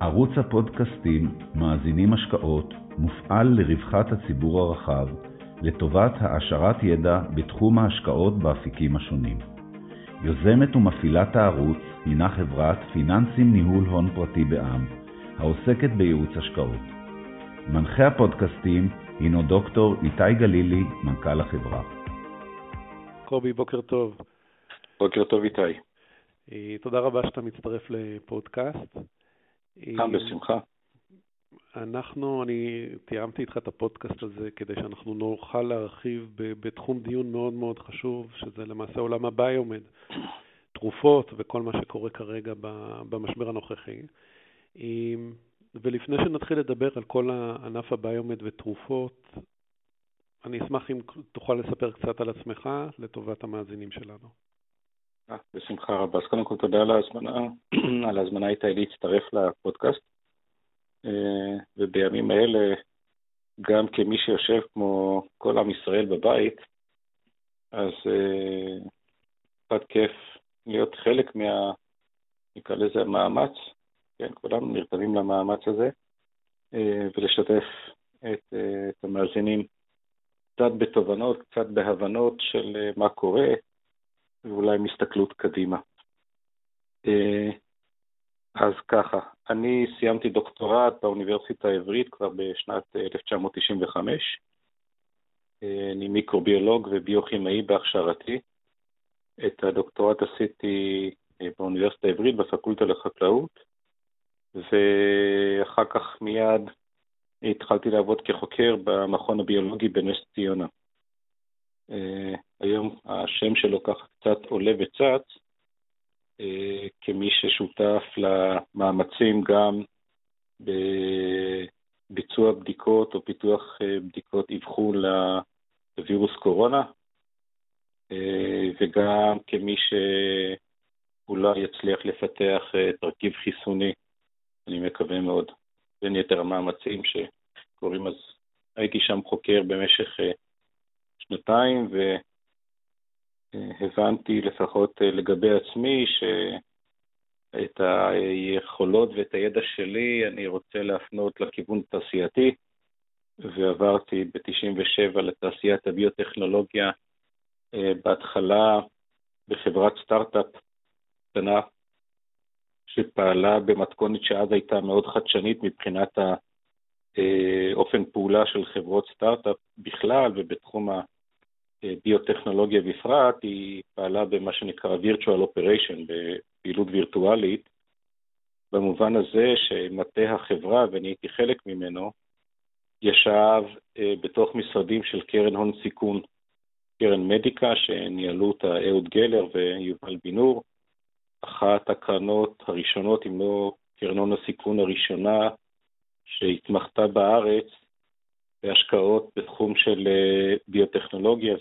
ערוץ הפודקאסטים מאזינים השקעות מופעל לרווחת הציבור הרחב, לטובת העשרת ידע בתחום ההשקעות באפיקים השונים. יוזמת ומפעילת הערוץ הינה חברת פיננסים ניהול הון פרטי בע"מ, העוסקת בייעוץ השקעות. מנחה הפודקאסטים הינו דוקטור איתי גלילי, מנכ"ל החברה. קובי, בוקר טוב. בוקר טוב איתי. אה, תודה רבה שאתה מצטרף לפודקאסט. אה, בשמחה. אנחנו, אני תיאמתי איתך את הפודקאסט הזה כדי שאנחנו נוכל להרחיב בתחום דיון מאוד מאוד חשוב, שזה למעשה עולם הביומד, תרופות וכל מה שקורה כרגע במשבר הנוכחי. אה, ולפני שנתחיל לדבר על כל הענף הביומד ותרופות, אני אשמח אם תוכל לספר קצת על עצמך לטובת המאזינים שלנו. אה, בשמחה רבה. אז קודם כל תודה על ההזמנה, על ההזמנה איתי להצטרף לפודקאסט. אה, ובימים האלה, גם כמי שיושב כמו כל עם ישראל בבית, אז אה, קצת כיף להיות חלק מה... נקרא לזה המאמץ, כן, כולנו נרתמים למאמץ הזה, ולשתף את, את המאזינים קצת בתובנות, קצת בהבנות של מה קורה, ואולי מסתכלות קדימה. אה, אז ככה, אני סיימתי דוקטורט באוניברסיטה העברית כבר בשנת 1995. אה, אני מיקרוביולוג וביוכימאי בהכשרתי. את הדוקטורט עשיתי אה, באוניברסיטה העברית בפקולטה לחקלאות, ואחר כך מיד התחלתי לעבוד כחוקר במכון הביולוגי בנס ציונה. אה, היום השם שלו ככה קצת עולה וצץ, אה, כמי ששותף למאמצים גם בביצוע בדיקות או פיתוח אה, בדיקות אבחון לווירוס קורונה, וגם כמי שאולי יצליח לפתח תרכיב חיסוני, אני מקווה מאוד, בין יתר המאמצים שקורים. אז הייתי שם חוקר במשך שנתיים, והבנתי לפחות לגבי עצמי שאת היכולות ואת הידע שלי אני רוצה להפנות לכיוון תעשייתי, ועברתי ב-97 לתעשיית הביוטכנולוגיה, בהתחלה בחברת סטארט-אפ קטנה, שפעלה במתכונת שאז הייתה מאוד חדשנית מבחינת האופן פעולה של חברות סטארט-אפ בכלל ובתחום ביוטכנולוגיה בפרט, היא פעלה במה שנקרא virtual operation, בפעילות וירטואלית, במובן הזה שמטה החברה, ואני הייתי חלק ממנו, ישב אה, בתוך משרדים של קרן הון סיכון, קרן מדיקה, שניהלו אותה אהוד גלר ויובל בינור, אחת הקרנות הראשונות, אם לא קרן הון הסיכון הראשונה, שהתמחתה בארץ בהשקעות בתחום של אה, ביוטכנולוגיה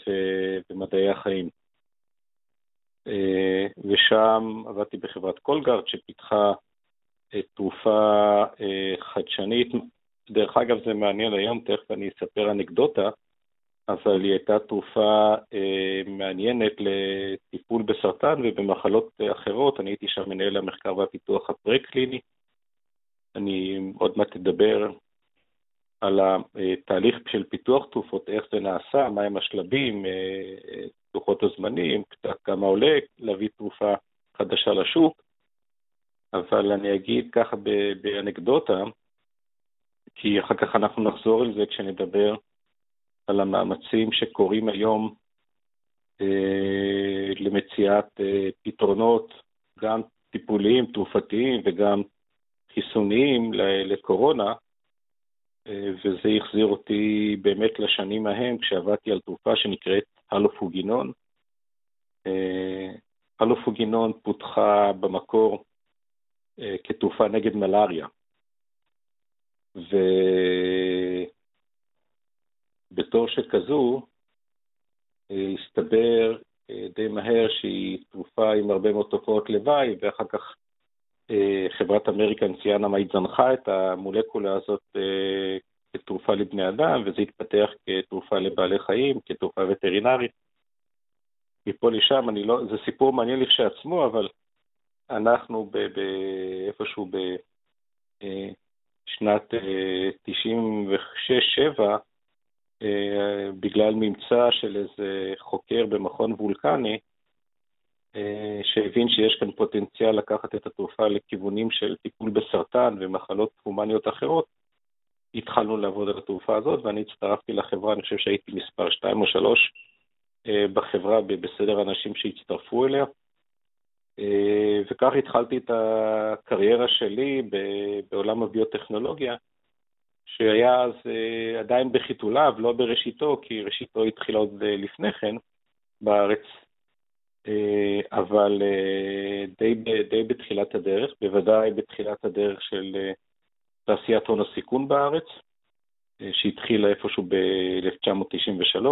ומדעי החיים. אה, ושם עבדתי בחברת קולגארד שפיתחה אה, תרופה חדשנית. דרך אגב, זה מעניין היום, תכף אני אספר אנקדוטה, אבל היא הייתה תרופה מעניינת לטיפול בסרטן ובמחלות אחרות. אני הייתי שם מנהל המחקר והפיתוח הפרה-קליני. אני עוד מעט אדבר על התהליך של פיתוח תרופות, איך זה נעשה, מהם השלבים, לוחות אה, הזמנים, קצת כמה עולה להביא תרופה חדשה לשוק, אבל אני אגיד ככה באנקדוטה, כי אחר כך אנחנו נחזור על זה כשנדבר על המאמצים שקורים היום אה, למציאת אה, פתרונות, גם טיפוליים, תרופתיים וגם חיסוניים לקורונה, וזה החזיר אותי באמת לשנים ההם, כשעבדתי על תרופה שנקראת הלופוגינון. אה, הלופוגינון פותחה במקור אה, כתרופה נגד מלאריה. ובתור שכזו, אה, הסתבר די מהר שהיא תרופה עם הרבה מאוד תופעות לוואי, ואחר כך חברת אמריקן ציאנמייד זנחה את המולקולה הזאת אה, כתרופה לבני אדם, וזה התפתח כתרופה לבעלי חיים, כתרופה וטרינרית. מפה לשם, לא, זה סיפור מעניין לכשעצמו, אבל אנחנו ב, ב, איפשהו בשנת 96-7, בגלל ממצא של איזה חוקר במכון וולקני, שהבין שיש כאן פוטנציאל לקחת את התרופה לכיוונים של טיפול בסרטן ומחלות הומניות אחרות, התחלנו לעבוד על התרופה הזאת, ואני הצטרפתי לחברה, אני חושב שהייתי מספר 2 או 3 בחברה בסדר האנשים שהצטרפו אליה. אה, וכך התחלתי את הקריירה שלי בעולם הביוטכנולוגיה, שהיה אז אה, עדיין בחיתוליו, לא בראשיתו, כי ראשיתו התחילה עוד אה, לפני כן בארץ, אבל די, די בתחילת הדרך, בוודאי בתחילת הדרך של תעשיית הון הסיכון בארץ, שהתחילה איפשהו ב-1993,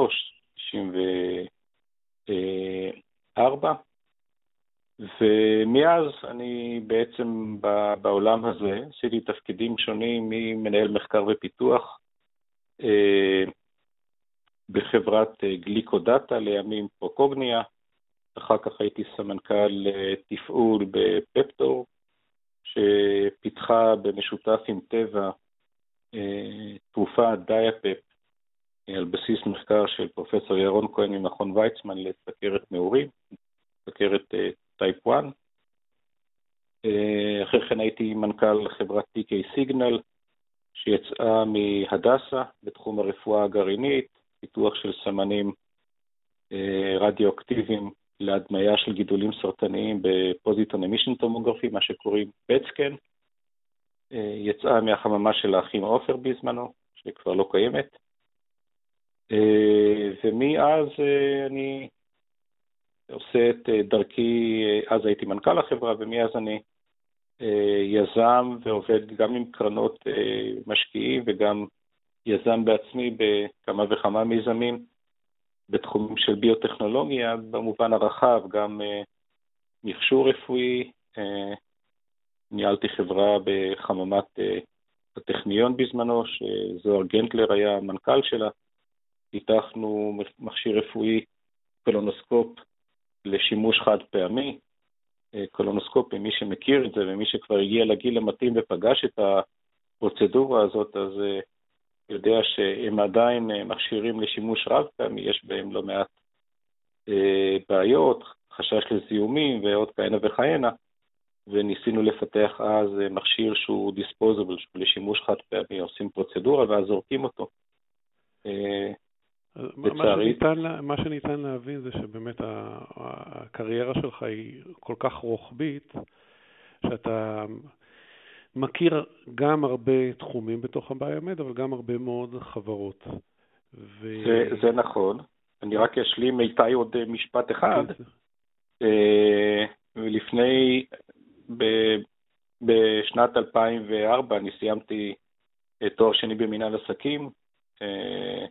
1994, ומאז אני בעצם בעולם הזה עשיתי תפקידים שונים ממנהל מחקר ופיתוח אה, בחברת אה, גליקודאטה, לימים פרוקוגניה, אחר כך הייתי סמנכ"ל אה, תפעול בפפטור, שפיתחה במשותף עם טבע תרופה דיאפפ על בסיס מחקר של פרופסור ירון כהן ממכון ויצמן לסכרת נעורים, סכרת type 1. אה, אחרי כן הייתי מנכ"ל חברת TK סיגנל, שיצאה מהדסה בתחום הרפואה הגרעינית, פיתוח של סמנים אה, רדיואקטיביים להדמיה של גידולים סרטניים בפוזיטון אמישן טומוגרפי, מה שקוראים פטסקן. אה, יצאה מהחממה של האחים עופר בזמנו, שכבר לא קיימת. ומאז אני עושה את אה, דרכי, אה, אז הייתי מנכ"ל החברה, ומאז אני אה, יזם ועובד גם עם קרנות משקיעים וגם יזם בעצמי בכמה וכמה מיזמים בתחומים של ביוטכנולוגיה, במובן הרחב, גם מכשור רפואי, ניהלתי חברה בחממת הטכניון בזמנו, שזוהר גנדלר היה המנכ"ל שלה, פיתחנו מכשיר רפואי, קולונוסקופ לשימוש חד פעמי, אה, קולונוסקופי, מי שמכיר את זה ומי שכבר הגיע לגיל המתאים ופגש את הפרוצדורה הזאת, אז אה, יודע שהם עדיין אה, מכשירים לשימוש רב פעמי, יש בהם לא מעט בעיות, חשש לזיהומים ועוד כהנה וכהנה, וניסינו לפתח אז מכשיר שהוא דיספוזבל, שהוא לשימוש חד פעמי, עושים פרוצדורה ואז זורקים אותו. לצערי. מה מה שניתן להבין זה שבאמת הקריירה שלך היא כל כך רוחבית, שאתה מכיר גם הרבה תחומים בתוך הביומד, אבל גם הרבה מאוד חברות. ו... זה, זה נכון. אני רק אשלים איתי עוד משפט אחד. כן, אה, לפני, ב, בשנת 2004 אני סיימתי תואר שני במנהל עסקים. אה,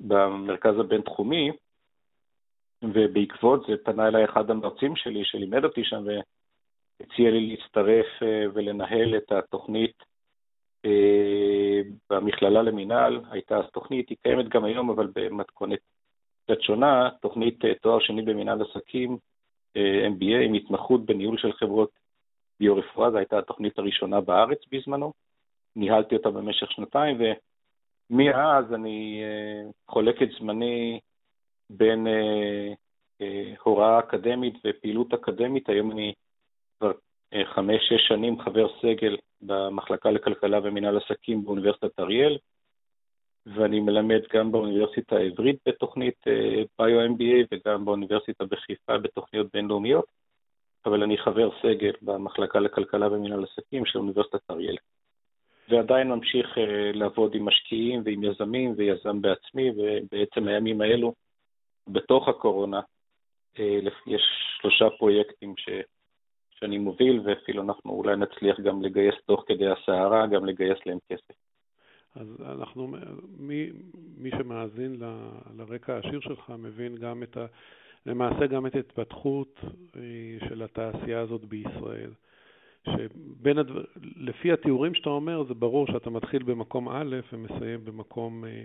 במרכז הבינתחומי, ובעקבות זה פנה אליי אחד המרצים שלי שלימד אותי שם והציע לי להצטרף אה, ולנהל את התוכנית אה, במכללה למינהל. הייתה אז תוכנית, היא קיימת גם היום, אבל במתכונת קצת שונה, תוכנית אה, תואר שני במינהל עסקים, MBA, עם התמחות בניהול של חברות ביו-רפואה, זו הייתה התוכנית הראשונה בארץ בזמנו. ניהלתי אותה במשך שנתיים, ו... מאז אני אה, חולק את זמני בין אה, אה, הוראה אקדמית ופעילות אקדמית. היום אני כבר חמש-שש שנים חבר סגל במחלקה לכלכלה ומינהל עסקים באוניברסיטת אריאל, ואני מלמד גם באוניברסיטה העברית בתוכנית ביו-MBA וגם באוניברסיטה בחיפה בתוכניות בינלאומיות, אבל אני חבר סגל במחלקה לכלכלה ומינהל עסקים של אוניברסיטת אריאל. ועדיין ממשיך אה, לעבוד עם משקיעים ועם יזמים ויזם בעצמי, ובעצם הימים האלו, בתוך הקורונה, אה, יש שלושה פרויקטים ש, שאני מוביל, ואפילו אנחנו אולי נצליח גם לגייס תוך כדי הסערה, גם לגייס להם כסף. אז אנחנו, מי, מי שמאזין ל, לרקע העשיר שלך מבין גם את ה... למעשה גם את ההתפתחות אה, של התעשייה הזאת בישראל. שבין הדבר... לפי התיאורים שאתה אומר, זה ברור שאתה מתחיל במקום א' ומסיים במקום אה,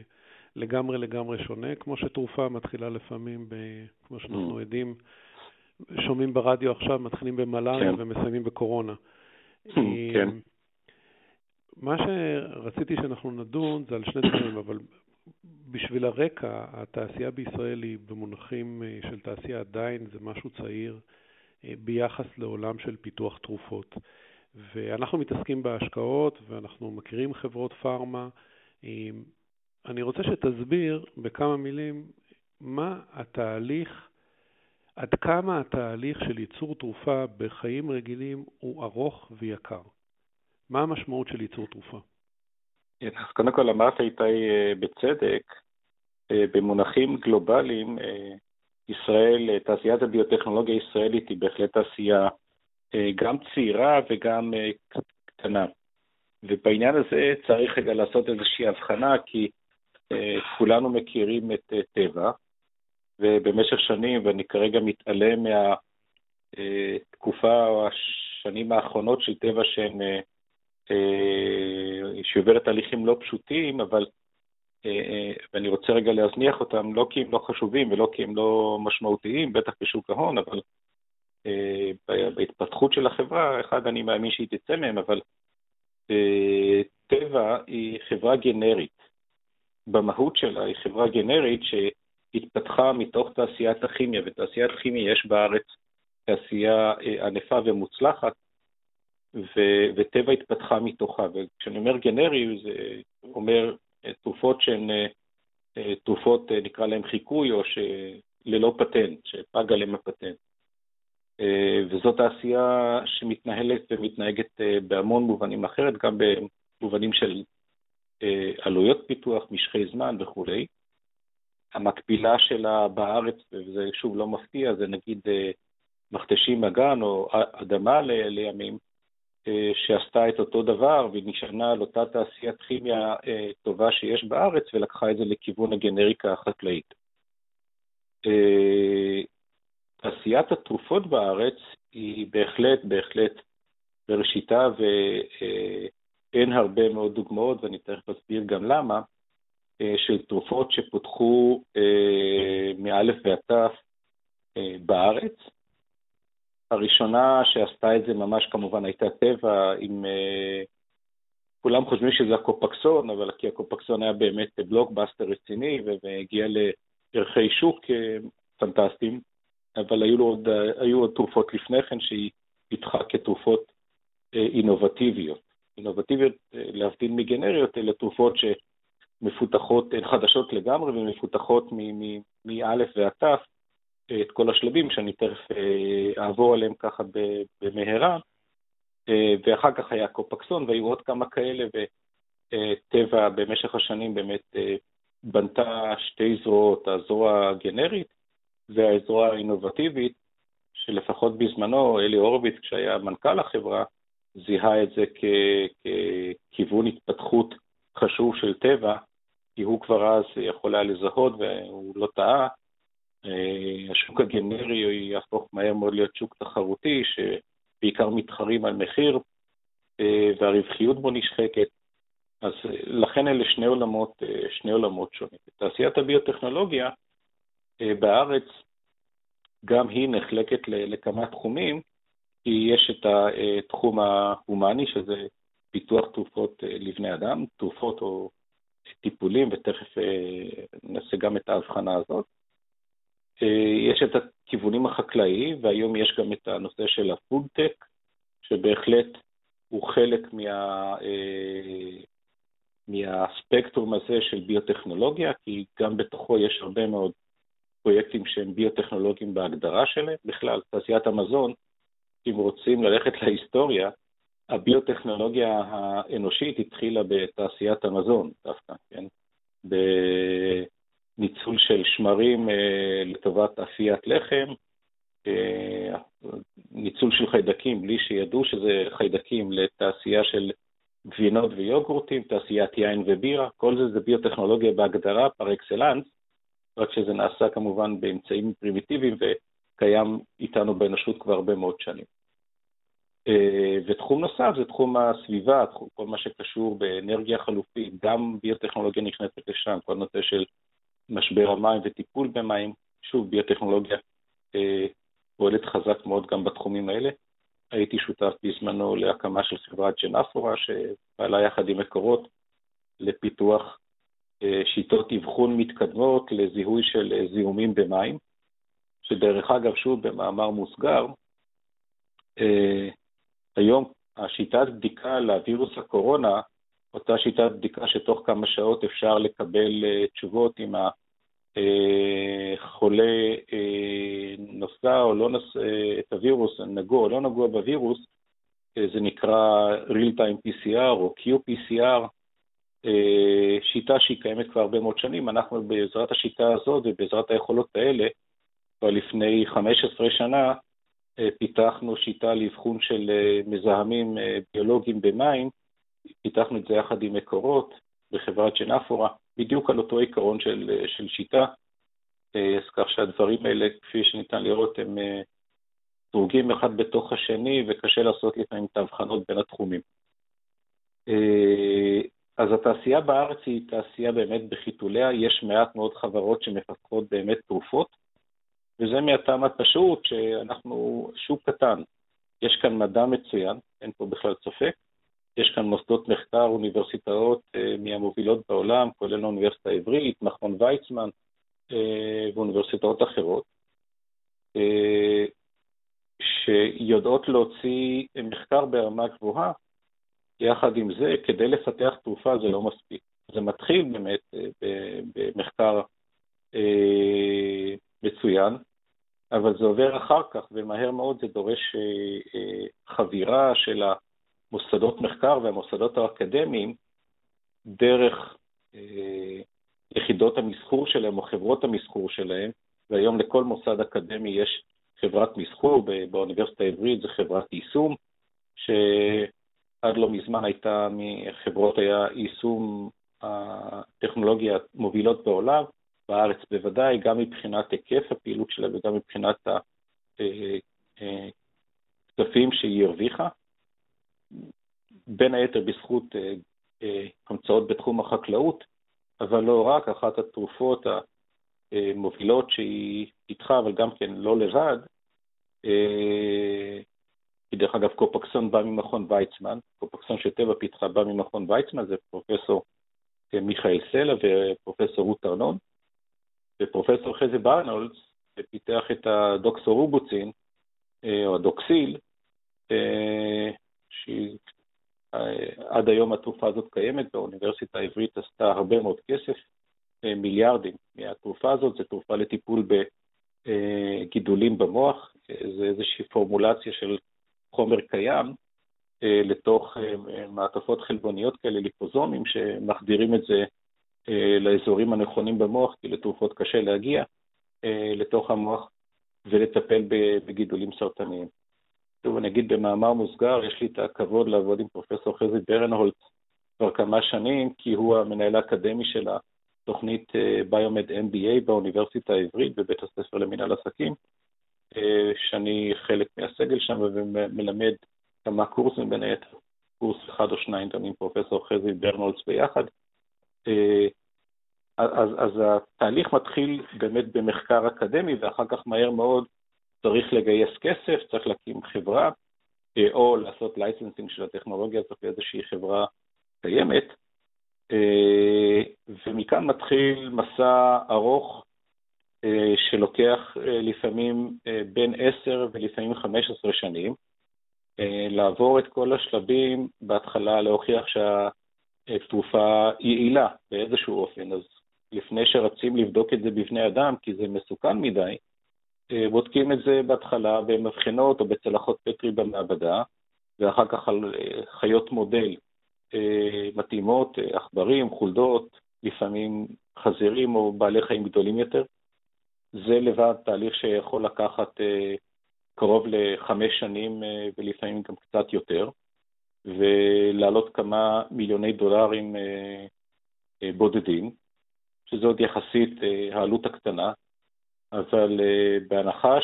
לגמרי לגמרי שונה, כמו שתרופה מתחילה לפעמים, ב... כמו שאנחנו mm. שומעים ברדיו עכשיו, מתחילים במלאריה כן. ומסיימים בקורונה. כן. מה שרציתי שאנחנו נדון זה על שני דברים, אבל בשביל הרקע, התעשייה בישראל היא במונחים אה, של תעשייה עדיין, זה משהו צעיר אה, ביחס לעולם של פיתוח תרופות. ואנחנו מתעסקים בהשקעות ואנחנו מכירים חברות פארמה. אני רוצה שתסביר בכמה מילים מה התהליך, עד כמה התהליך של ייצור תרופה בחיים רגילים הוא ארוך ויקר. מה המשמעות של ייצור תרופה? כן, אז קודם כל אמרת איתי אה, בצדק, אה, במונחים גלובליים, אה, ישראל, תעשיית הביוטכנולוגיה הישראלית היא בהחלט תעשייה גם צעירה וגם קטנה. ובעניין הזה צריך רגע לעשות איזושהי הבחנה, כי כולנו מכירים את טבע, ובמשך שנים, ואני כרגע מתעלם מהתקופה או השנים האחרונות של טבע שהן אה, שעוברת תהליכים לא פשוטים, אבל, אה, אה, ואני רוצה רגע להזניח אותם, לא כי הם לא חשובים ולא כי הם לא משמעותיים, בטח בשוק ההון, אבל בהתפתחות של החברה, אחד, אני מאמין שהיא תצא מהם, אבל טבע היא חברה גנרית. במהות שלה היא חברה גנרית שהתפתחה מתוך תעשיית הכימיה, ותעשיית כימיה יש בארץ תעשייה ענפה ומוצלחת, ו- וטבע התפתחה מתוכה. וכשאני אומר גנרי, זה אומר אה, תרופות שהן אה, אה, תרופות, נקרא להן חיקוי, או שללא פטנט, שפג עליהן הפטנט. וזאת תעשייה שמתנהלת ומתנהגת בהמון מובנים אחרת, גם במובנים של עלויות פיתוח, משכי זמן וכולי. המקבילה שלה בארץ, וזה שוב לא מפתיע, זה נגיד מכתשים אגן או אדמה לימים, אה, שעשתה את אותו דבר ונשענה על אותה תעשיית כימיה אה, טובה שיש בארץ ולקחה את זה לכיוון הגנריקה החקלאית. אה, תעשיית התרופות בארץ היא בהחלט, בהחלט בראשיתה ואין הרבה מאוד דוגמאות, ואני תכף אסביר גם למה, של תרופות שפותחו מאלף ועד תף בארץ, הראשונה שעשתה את זה ממש כמובן הייתה טבע, עם... כולם חושבים שזה הקופקסון, אבל כי הקופקסון היה באמת בלוקבאסטר רציני והגיע לערכי שוק פנטסטיים, אבל היו, עוד, היו עוד תרופות לפני כן שהיא פיתחה כתרופות אינובטיביות. אינובטיביות, להבדיל מגנריות, אלה תרופות שמפותחות, הן חדשות לגמרי ומפותחות מא' ועד ת', את כל השלבים, שאני תכף אה, אעבור עליהם ככה במהרה, אה, ואחר כך היה קופקסון, והיו עוד כמה כאלה, וטבע במשך השנים באמת אה, בנתה שתי זרועות, הזרוע הגנרית והזרוע האינובטיבית, שלפחות בזמנו, אלי הורוביץ, כשהיה מנכ"ל החברה, זיהה את זה ככיוון התפתחות חשוב של טבע, כי הוא כבר אז יכול היה לזהות, והוא לא טעה, אה, השוק הגנרי יהפוך מהר מאוד להיות שוק תחרותי, שבעיקר מתחרים על מחיר, אה, והרווחיות בו נשחקת. אז אה, לכן אלה שני עולמות, שני עולמות שונים. תעשיית הביוטכנולוגיה בארץ, גם היא נחלקת לכמה תחומים, כי יש את התחום ההומני, שזה פיתוח תרופות לבני אדם, תרופות או טיפולים, ותכף נעשה גם את ההבחנה הזאת. אה, יש את הכיוונים החקלאיים, והיום יש גם את הנושא של הפודטק, שבהחלט הוא חלק מה, אה, מהספקטרום הזה של ביוטכנולוגיה, כי גם בתוכו יש הרבה מאוד פרויקטים שהם ביוטכנולוגיים בהגדרה שלהם. בכלל, תעשיית המזון, אם רוצים ללכת להיסטוריה, הביוטכנולוגיה האנושית התחילה בתעשיית המזון דווקא, כן? ניצול של שמרים אה, לטובת אפיית לחם, אה, ניצול של חיידקים בלי שידעו שזה חיידקים לתעשייה של גבינות ויוגורטים, תעשיית יין ובירה, כל זה זה ביוטכנולוגיה בהגדרה פר אקסלנס, רק שזה נעשה כמובן באמצעים פרימיטיביים וקיים איתנו באנושות כבר הרבה מאוד שנים. אה, ותחום נוסף זה תחום הסביבה, כל מה שקשור באנרגיה חלופית, גם ביוטכנולוגיה נכנסת לשם, כל נושא של משבר המים וטיפול במים, שוב, ביוטכנולוגיה אה, פועלת חזק מאוד גם בתחומים האלה. הייתי שותף בזמנו להקמה של חברת ג'נפורה, שפעלה יחד עם מקורות לפיתוח אה, שיטות אבחון מתקדמות לזיהוי של זיהומים במים, שדרך אגב, שוב במאמר מוסגר, היום השיטת בדיקה לווירוס הקורונה, אותה שיטת בדיקה שתוך כמה שעות אפשר לקבל תשובות אם החולה נושא או לא נושא את הווירוס, נגוע או לא נגוע בווירוס, זה נקרא real time PCR או qPCR, אה, שיטה שהיא קיימת כבר הרבה מאוד שנים. אנחנו בעזרת השיטה הזאת ובעזרת היכולות האלה, כבר לפני 15 שנה אה, פיתחנו שיטה לאבחון של אה, מזהמים ביולוגיים במים, פיתחנו את זה יחד עם מקורות בחברת ג'נפורה, בדיוק על אותו עיקרון של, של שיטה, אז כך שהדברים האלה, כפי שניתן לראות, הם דרוגים אחד בתוך השני וקשה לעשות לפעמים את ההבחנות בין התחומים. אז התעשייה בארץ היא תעשייה באמת בחיתוליה, יש מעט מאוד חברות שמפתחות באמת תרופות, וזה מהטעם הפשוט שאנחנו שוק קטן. יש כאן מדע מצוין, אין פה בכלל ספק, יש כאן מוסדות מחקר, אוניברסיטאות אה, מהמובילות בעולם, כולל האוניברסיטה העברית, מכון ויצמן אה, ואוניברסיטאות אחרות, אה, שיודעות להוציא מחקר ברמה גבוהה יחד עם זה, כדי לפתח תרופה זה לא מספיק. זה מתחיל באמת אה, במחקר אה, מצוין, אבל זה עובר אחר כך, ומהר מאוד זה דורש אה, חבירה של המוסדות מחקר והמוסדות האקדמיים דרך יחידות המסחור שלהם או חברות המסחור שלהם, והיום לכל מוסד אקדמי יש חברת מסחור, באוניברסיטה העברית זה חברת יישום, ש... עד לא מזמן הייתה מחברות היה יישום הטכנולוגיה המובילות בעולם, בארץ בוודאי, גם מבחינת היקף הפעילות שלה וגם מבחינת הכספים שהיא הרוויחה, בין היתר בזכות המצאות בתחום החקלאות, אבל לא רק, אחת התרופות המובילות שהיא פיתחה, אבל גם כן לא לבד, כי דרך אגב קופקסון בא ממכון ויצמן, קופקסון שטבע פיתחה בא ממכון ויצמן, זה פרופסור אה, מיכאל סלע ופרופסור רות ארנון, ופרופסור חזי ברנולדס פיתח את הדוקסורובוצין, אה, או הדוקסיל, אה, שעד היום התרופה הזאת קיימת, והאוניברסיטה העברית עשתה הרבה מאוד כסף, מיליארדים מהתרופה הזאת, זו תרופה לטיפול בגידולים במוח, זה איזושהי פורמולציה של חומר קיים אה, לתוך אה, מעטפות חלבוניות כאלה, ליפוזומים, שמחדירים את זה אה, לאזורים הנכונים במוח, כי לתרופות קשה להגיע לתוך המוח ולטפל בגידולים סרטניים. שוב, אני אגיד במאמר מוסגר, יש לי את הכבוד לעבוד עם פרופסור חזי ברנהולץ כבר כמה שנים, כי הוא המנהל האקדמי של התוכנית ביומד MBA באוניברסיטה העברית בבית הספר למינהל עסקים, שאני חלק מהסגל שם ומלמד כמה קורסים, בין היתר קורס אחד או שניים גם עם פרופסור חזי ברנהולץ ביחד. אז, אז התהליך מתחיל באמת במחקר אקדמי, ואחר כך מהר מאוד צריך לגייס כסף, צריך להקים חברה, או לעשות licensing של הטכנולוגיה הזאת לאיזושהי חברה קיימת, ומכאן מתחיל מסע ארוך אה, שלוקח אה, לפעמים אה, בין 10 ולפעמים 15 שנים, לעבור את כל השלבים, בהתחלה להוכיח שהתרופה יעילה באיזשהו אופן, אז לפני שרצים לבדוק את זה בבני אדם, כי זה מסוכן מדי, בודקים את זה בהתחלה במבחנות או בצלחות פטרי במעבדה, ואחר כך על חיות מודל מתאימות, עכברים, חולדות, לפעמים חזירים או בעלי חיים גדולים יותר. זה לבד תהליך שיכול לקחת אה, קרוב לחמש שנים אה, ולפעמים גם קצת יותר, ולעלות כמה מיליוני דולרים אה, בודדים, שזה עוד יחסית העלות הקטנה, אבל בהנחה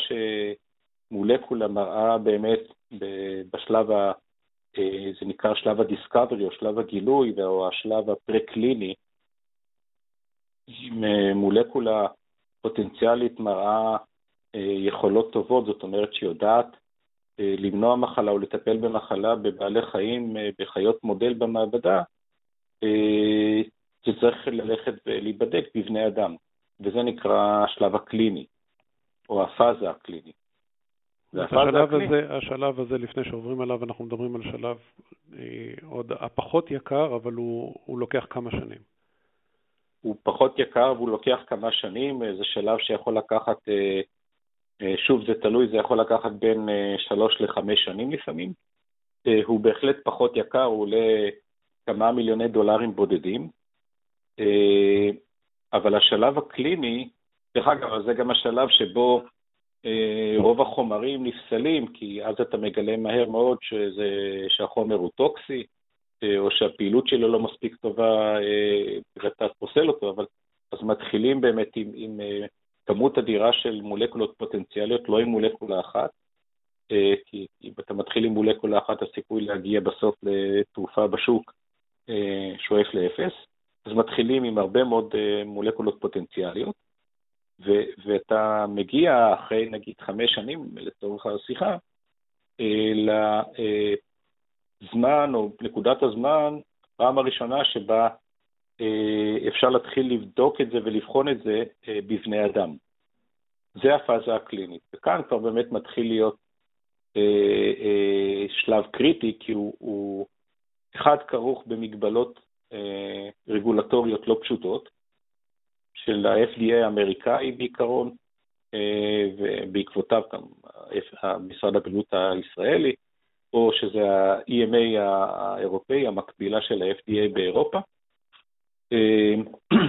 שמולקולה מראה באמת בשלב, ה, זה נקרא שלב הדיסקאברי או שלב הגילוי או השלב הפרה-קליני, עם מולקולה פוטנציאלית מראה אה, יכולות טובות, זאת אומרת שהיא יודעת למנוע מחלה או לטפל במחלה בבעלי חיים, בחיות מודל במעבדה, זה צריך ללכת ולהיבדק בבני אדם, וזה נקרא השלב הקליני, או הפאזה הקלינית. השלב הזה, השלב הזה, לפני שעוברים עליו, אנחנו מדברים על שלב אה, עוד הפחות יקר, אבל הוא, הוא לוקח כמה שנים. הוא פחות יקר והוא לוקח כמה שנים, זה שלב שיכול לקחת, אה, אה, שוב, זה תלוי, זה יכול לקחת בין שלוש לחמש שנים לפעמים. הוא בהחלט פחות יקר, הוא עולה כמה מיליוני דולרים בודדים, אבל השלב הקליני, דרך אגב, זה גם השלב שבו אה, רוב החומרים נפסלים, כי אז אתה מגלה מהר מאוד שזה, שהחומר הוא טוקסי, אה, או שהפעילות שלו לא מספיק טובה אה, ואתה פוסל אותו, אבל אז מתחילים באמת עם, עם כמות אדירה של מולקולות פוטנציאליות, לא עם מולקולה אחת, כי אם אתה מתחיל עם מולקולה אחת, הסיכוי להגיע בסוף לתרופה בשוק שואף לאפס. אז מתחילים עם הרבה מאוד מולקולות פוטנציאליות, ו- ואתה מגיע אחרי נגיד חמש שנים לצורך השיחה, אה, לזמן או נקודת הזמן, פעם הראשונה שבה אה, אפשר להתחיל לבדוק את זה ולבחון את זה אה, בבני אדם. זה הפאזה הקלינית. וכאן כבר באמת מתחיל להיות שלב קריטי, כי הוא, הוא אחד כרוך במגבלות רגולטוריות לא פשוטות, של ה-FDA האמריקאי בעיקרון, אה, ובעקבותיו גם משרד הבריאות הישראלי, או שזה ה-EMA האירופאי, המקבילה של ה-FDA באירופה. אה,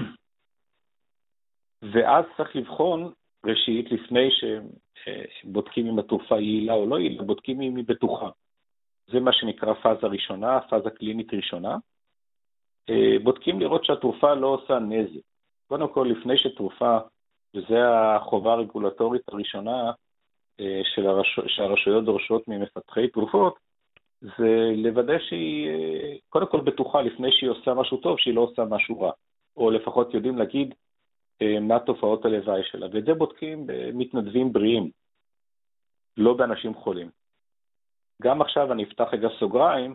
ואז צריך לבחון, ראשית, לפני שבודקים אם התרופה יעילה או לא יעילה, בודקים אם היא בטוחה. זה מה שנקרא פאזה ראשונה, פאזה קלינית ראשונה. אה, בודקים לראות שהתרופה לא עושה נזק. קודם כל, לפני שתרופה, וזו החובה הרגולטורית הראשונה אה, של הרש... שהרשויות דורשות ממפתחי תרופות, זה לוודא שהיא אה, קודם כל בטוחה לפני שהיא עושה משהו טוב, שהיא לא עושה משהו רע, או לפחות יודעים להגיד מה תופעות הלוואי שלה, ואת זה בודקים במתנדבים בריאים, לא באנשים חולים. גם עכשיו אני אפתח רגע סוגריים,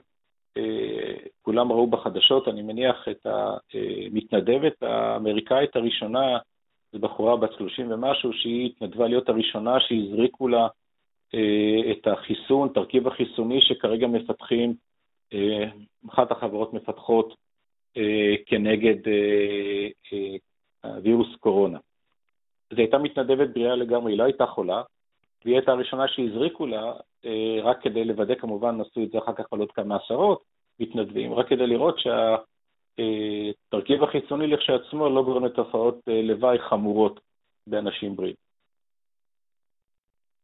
כולם ראו בחדשות, אני מניח, את המתנדבת האמריקאית הראשונה, זו בחורה בת 30 ומשהו, שהיא התנדבה להיות הראשונה שהזריקו לה אה, את החיסון, תרכיב החיסוני שכרגע מפתחים, אה, אחת החברות מפתחות כנגד וירוס קורונה. זו הייתה מתנדבת בריאה לגמרי, היא לא הייתה חולה, והיא הייתה הראשונה שהזריקו לה, אה, רק כדי לוודא, כמובן עשו את זה אחר כך על עוד כמה עשרות מתנדבים, רק כדי לראות שהתרכיב החיצוני לכשעצמו לא גורם לתופעות אה, לוואי חמורות באנשים בריאים.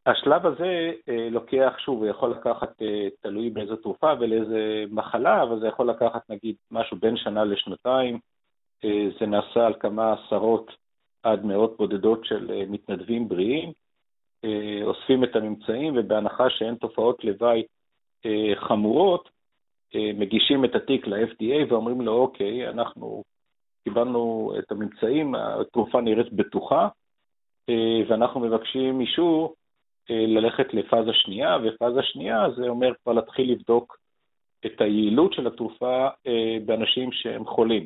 השלב הזה אה, לוקח, שוב, הוא יכול לקחת, תלוי באיזו תרופה ולאיזה מחלה, אבל זה יכול לקחת נגיד משהו בין שנה לשנתיים. זה נעשה על כמה עשרות עד מאות בודדות של מתנדבים בריאים. אה, אוספים את הממצאים, ובהנחה שאין תופעות לוואי אה, חמורות, אה, מגישים את התיק ל-FDA ואומרים לו, אוקיי, אנחנו קיבלנו את הממצאים, התרופה נראית בטוחה, ואנחנו מבקשים אישור ללכת לפאזה שנייה, ופאזה שנייה זה אומר כבר להתחיל לבדוק את היעילות של התרופה באנשים שהם חולים.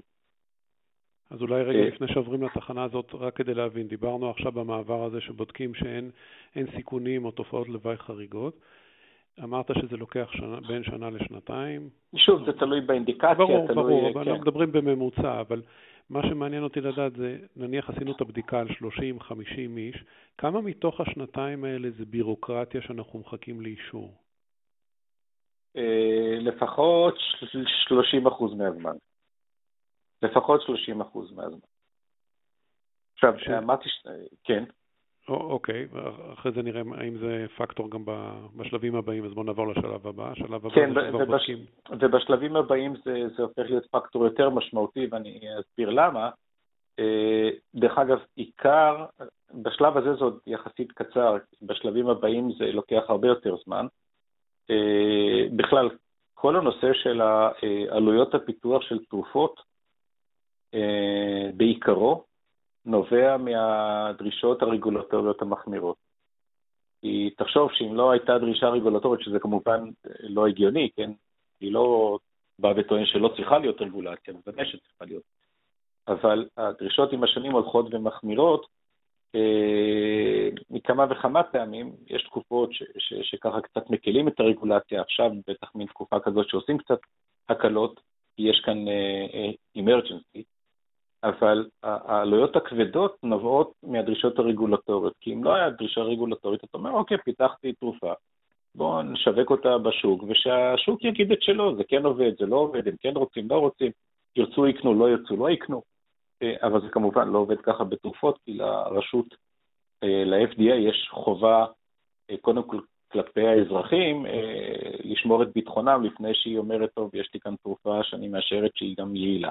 אז אולי רגע אה. לפני שעוברים לתחנה הזאת, רק כדי להבין, דיברנו עכשיו במעבר הזה שבודקים שאין סיכונים או תופעות לוואי חריגות. אמרת שזה לוקח שנה, בין שנה לשנתיים. שוב, זה תלוי באינדיקציה, ברור, תלוי... ברור, אבל כן. אנחנו מדברים בממוצע, אבל מה שמעניין אותי לדעת זה, נניח עשינו את הבדיקה על 30-50 איש, כמה מתוך השנתיים האלה זה בירוקרטיה שאנחנו מחכים לאישור? אה, לפחות 30% מהזמן. לפחות 30 אחוז מהזמן. עכשיו, אמרתי ש... כן. אוקיי, אחרי זה נראה האם זה פקטור גם בשלבים הבאים, אז בואו נעבור לשלב הבא. השלב הבא כן, זה ובש... ובשלבים הבאים זה, זה הופך להיות פקטור יותר משמעותי, ואני אסביר למה. אה, דרך אגב, עיקר, בשלב הזה זה עוד יחסית קצר, בשלבים הבאים זה לוקח הרבה יותר זמן. אה, בכלל, כל הנושא של עלויות הפיתוח של תרופות אה, בעיקרו נובע מהדרישות הרגולטוריות המחמירות. כי תחשוב שאם לא הייתה דרישה רגולטורית, שזה כמובן לא הגיוני, כן? היא לא באה וטוען שלא צריכה להיות רגולציה, בוודאי שצריכה להיות. אבל הדרישות עם השנים הולכות ומחמירות, אה, מכמה וכמה פעמים, יש תקופות ש, ש, שככה קצת מקלים את הרגולציה, עכשיו בטח מין תקופה כזאת שעושים קצת הקלות, כי יש כאן אימרג'נסי, uh, אבל העלויות הכבדות נובעות מהדרישות הרגולטוריות, כי אם לא היה דרישה רגולטורית, אתה אומר, אוקיי, פיתחתי תרופה, בואו נשווק אותה בשוק, ושהשוק יגיד את שלו, זה כן עובד, זה לא עובד, הם כן רוצים, לא רוצים, ירצו יקנו, לא ירצו, לא יקנו. אה, אבל זה כמובן לא עובד ככה בתרופות, כי לרשות, אה, ל-FDA יש חובה, אה, קודם כל כלפי האזרחים, לשמור את ביטחונם לפני שהיא אומרת, טוב, יש לי כאן תרופה שאני מאשרת שהיא גם יעילה.